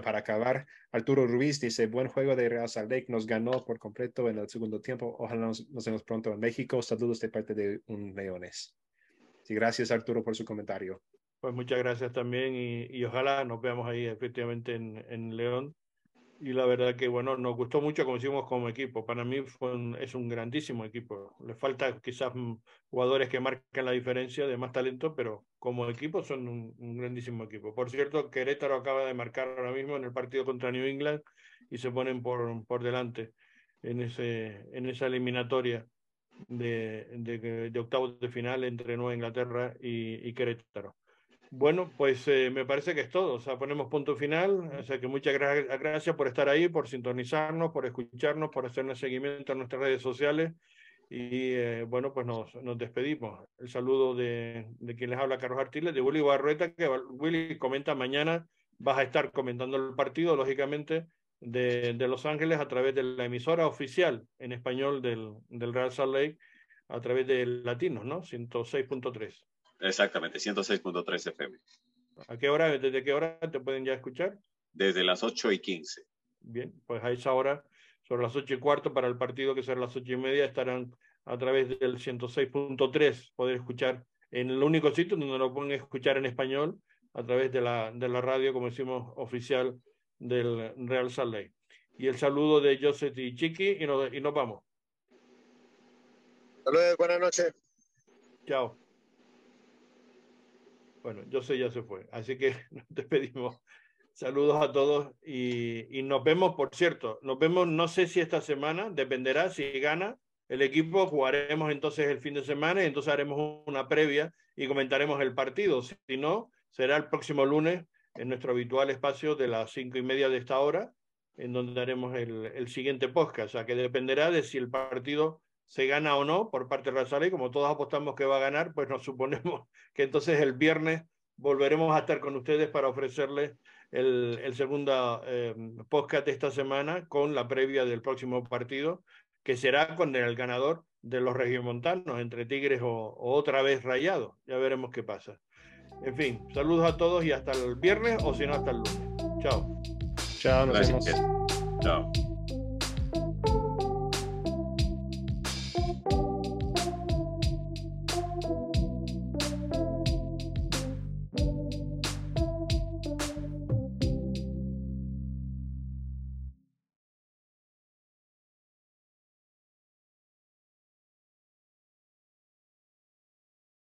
para acabar, Arturo Ruiz dice, buen juego de Real Salt Lake, nos ganó por completo en el segundo tiempo. Ojalá nos, nos vemos pronto en México. Saludos de parte de un Leones. Sí, gracias Arturo por su comentario. Pues muchas gracias también y, y ojalá nos veamos ahí efectivamente en, en, León. Y la verdad que, bueno, nos gustó mucho como hicimos como equipo. Para mí fue un, es un grandísimo equipo. Le falta quizás jugadores que marcan la diferencia de más talento, pero como equipo son un, un, grandísimo equipo. Por cierto, Querétaro acaba de marcar ahora mismo en el partido contra New England y se ponen por, por delante en, ese, en esa eliminatoria de, de, de, octavos de final entre Nueva Inglaterra y, y Querétaro. Bueno, pues eh, me parece que es todo. O sea, ponemos punto final. O sea, que muchas gra gracias por estar ahí, por sintonizarnos, por escucharnos, por hacernos seguimiento en nuestras redes sociales. Y eh, bueno, pues nos, nos, despedimos. El saludo de, de quien les habla, Carlos Artiles, de Willy Barrueta, que Willy comenta mañana. Vas a estar comentando el partido, lógicamente, de, de, Los Ángeles a través de la emisora oficial en español del, del Real Salt Lake a través de Latinos, ¿no? 106.3. Exactamente, 106.3 FM. ¿A qué hora, desde qué hora te pueden ya escuchar? Desde las 8 y 15. Bien, pues a esa hora, sobre las 8 y cuarto, para el partido que será las 8 y media, estarán a través del 106.3, poder escuchar en el único sitio donde lo pueden escuchar en español, a través de la, de la radio, como decimos, oficial del Real Salt Lake. Y el saludo de Joseph y Chiqui y nos, y nos vamos. Saludos, buenas noches. Chao. Bueno, Joseph ya se fue, así que nos despedimos. Saludos a todos y, y nos vemos, por cierto, nos vemos, no sé si esta semana, dependerá si gana el equipo, jugaremos entonces el fin de semana y entonces haremos una previa y comentaremos el partido. Si no, será el próximo lunes en nuestro habitual espacio de las cinco y media de esta hora, en donde haremos el, el siguiente podcast, o sea que dependerá de si el partido se gana o no por parte de Razal y como todos apostamos que va a ganar, pues nos suponemos que entonces el viernes volveremos a estar con ustedes para ofrecerles el, el segundo eh, podcast de esta semana con la previa del próximo partido, que será con el ganador de los regiomontanos, entre Tigres o, o otra vez Rayado. Ya veremos qué pasa. En fin, saludos a todos y hasta el viernes o si no hasta el lunes. Chao. Chao, nos vemos. Chao.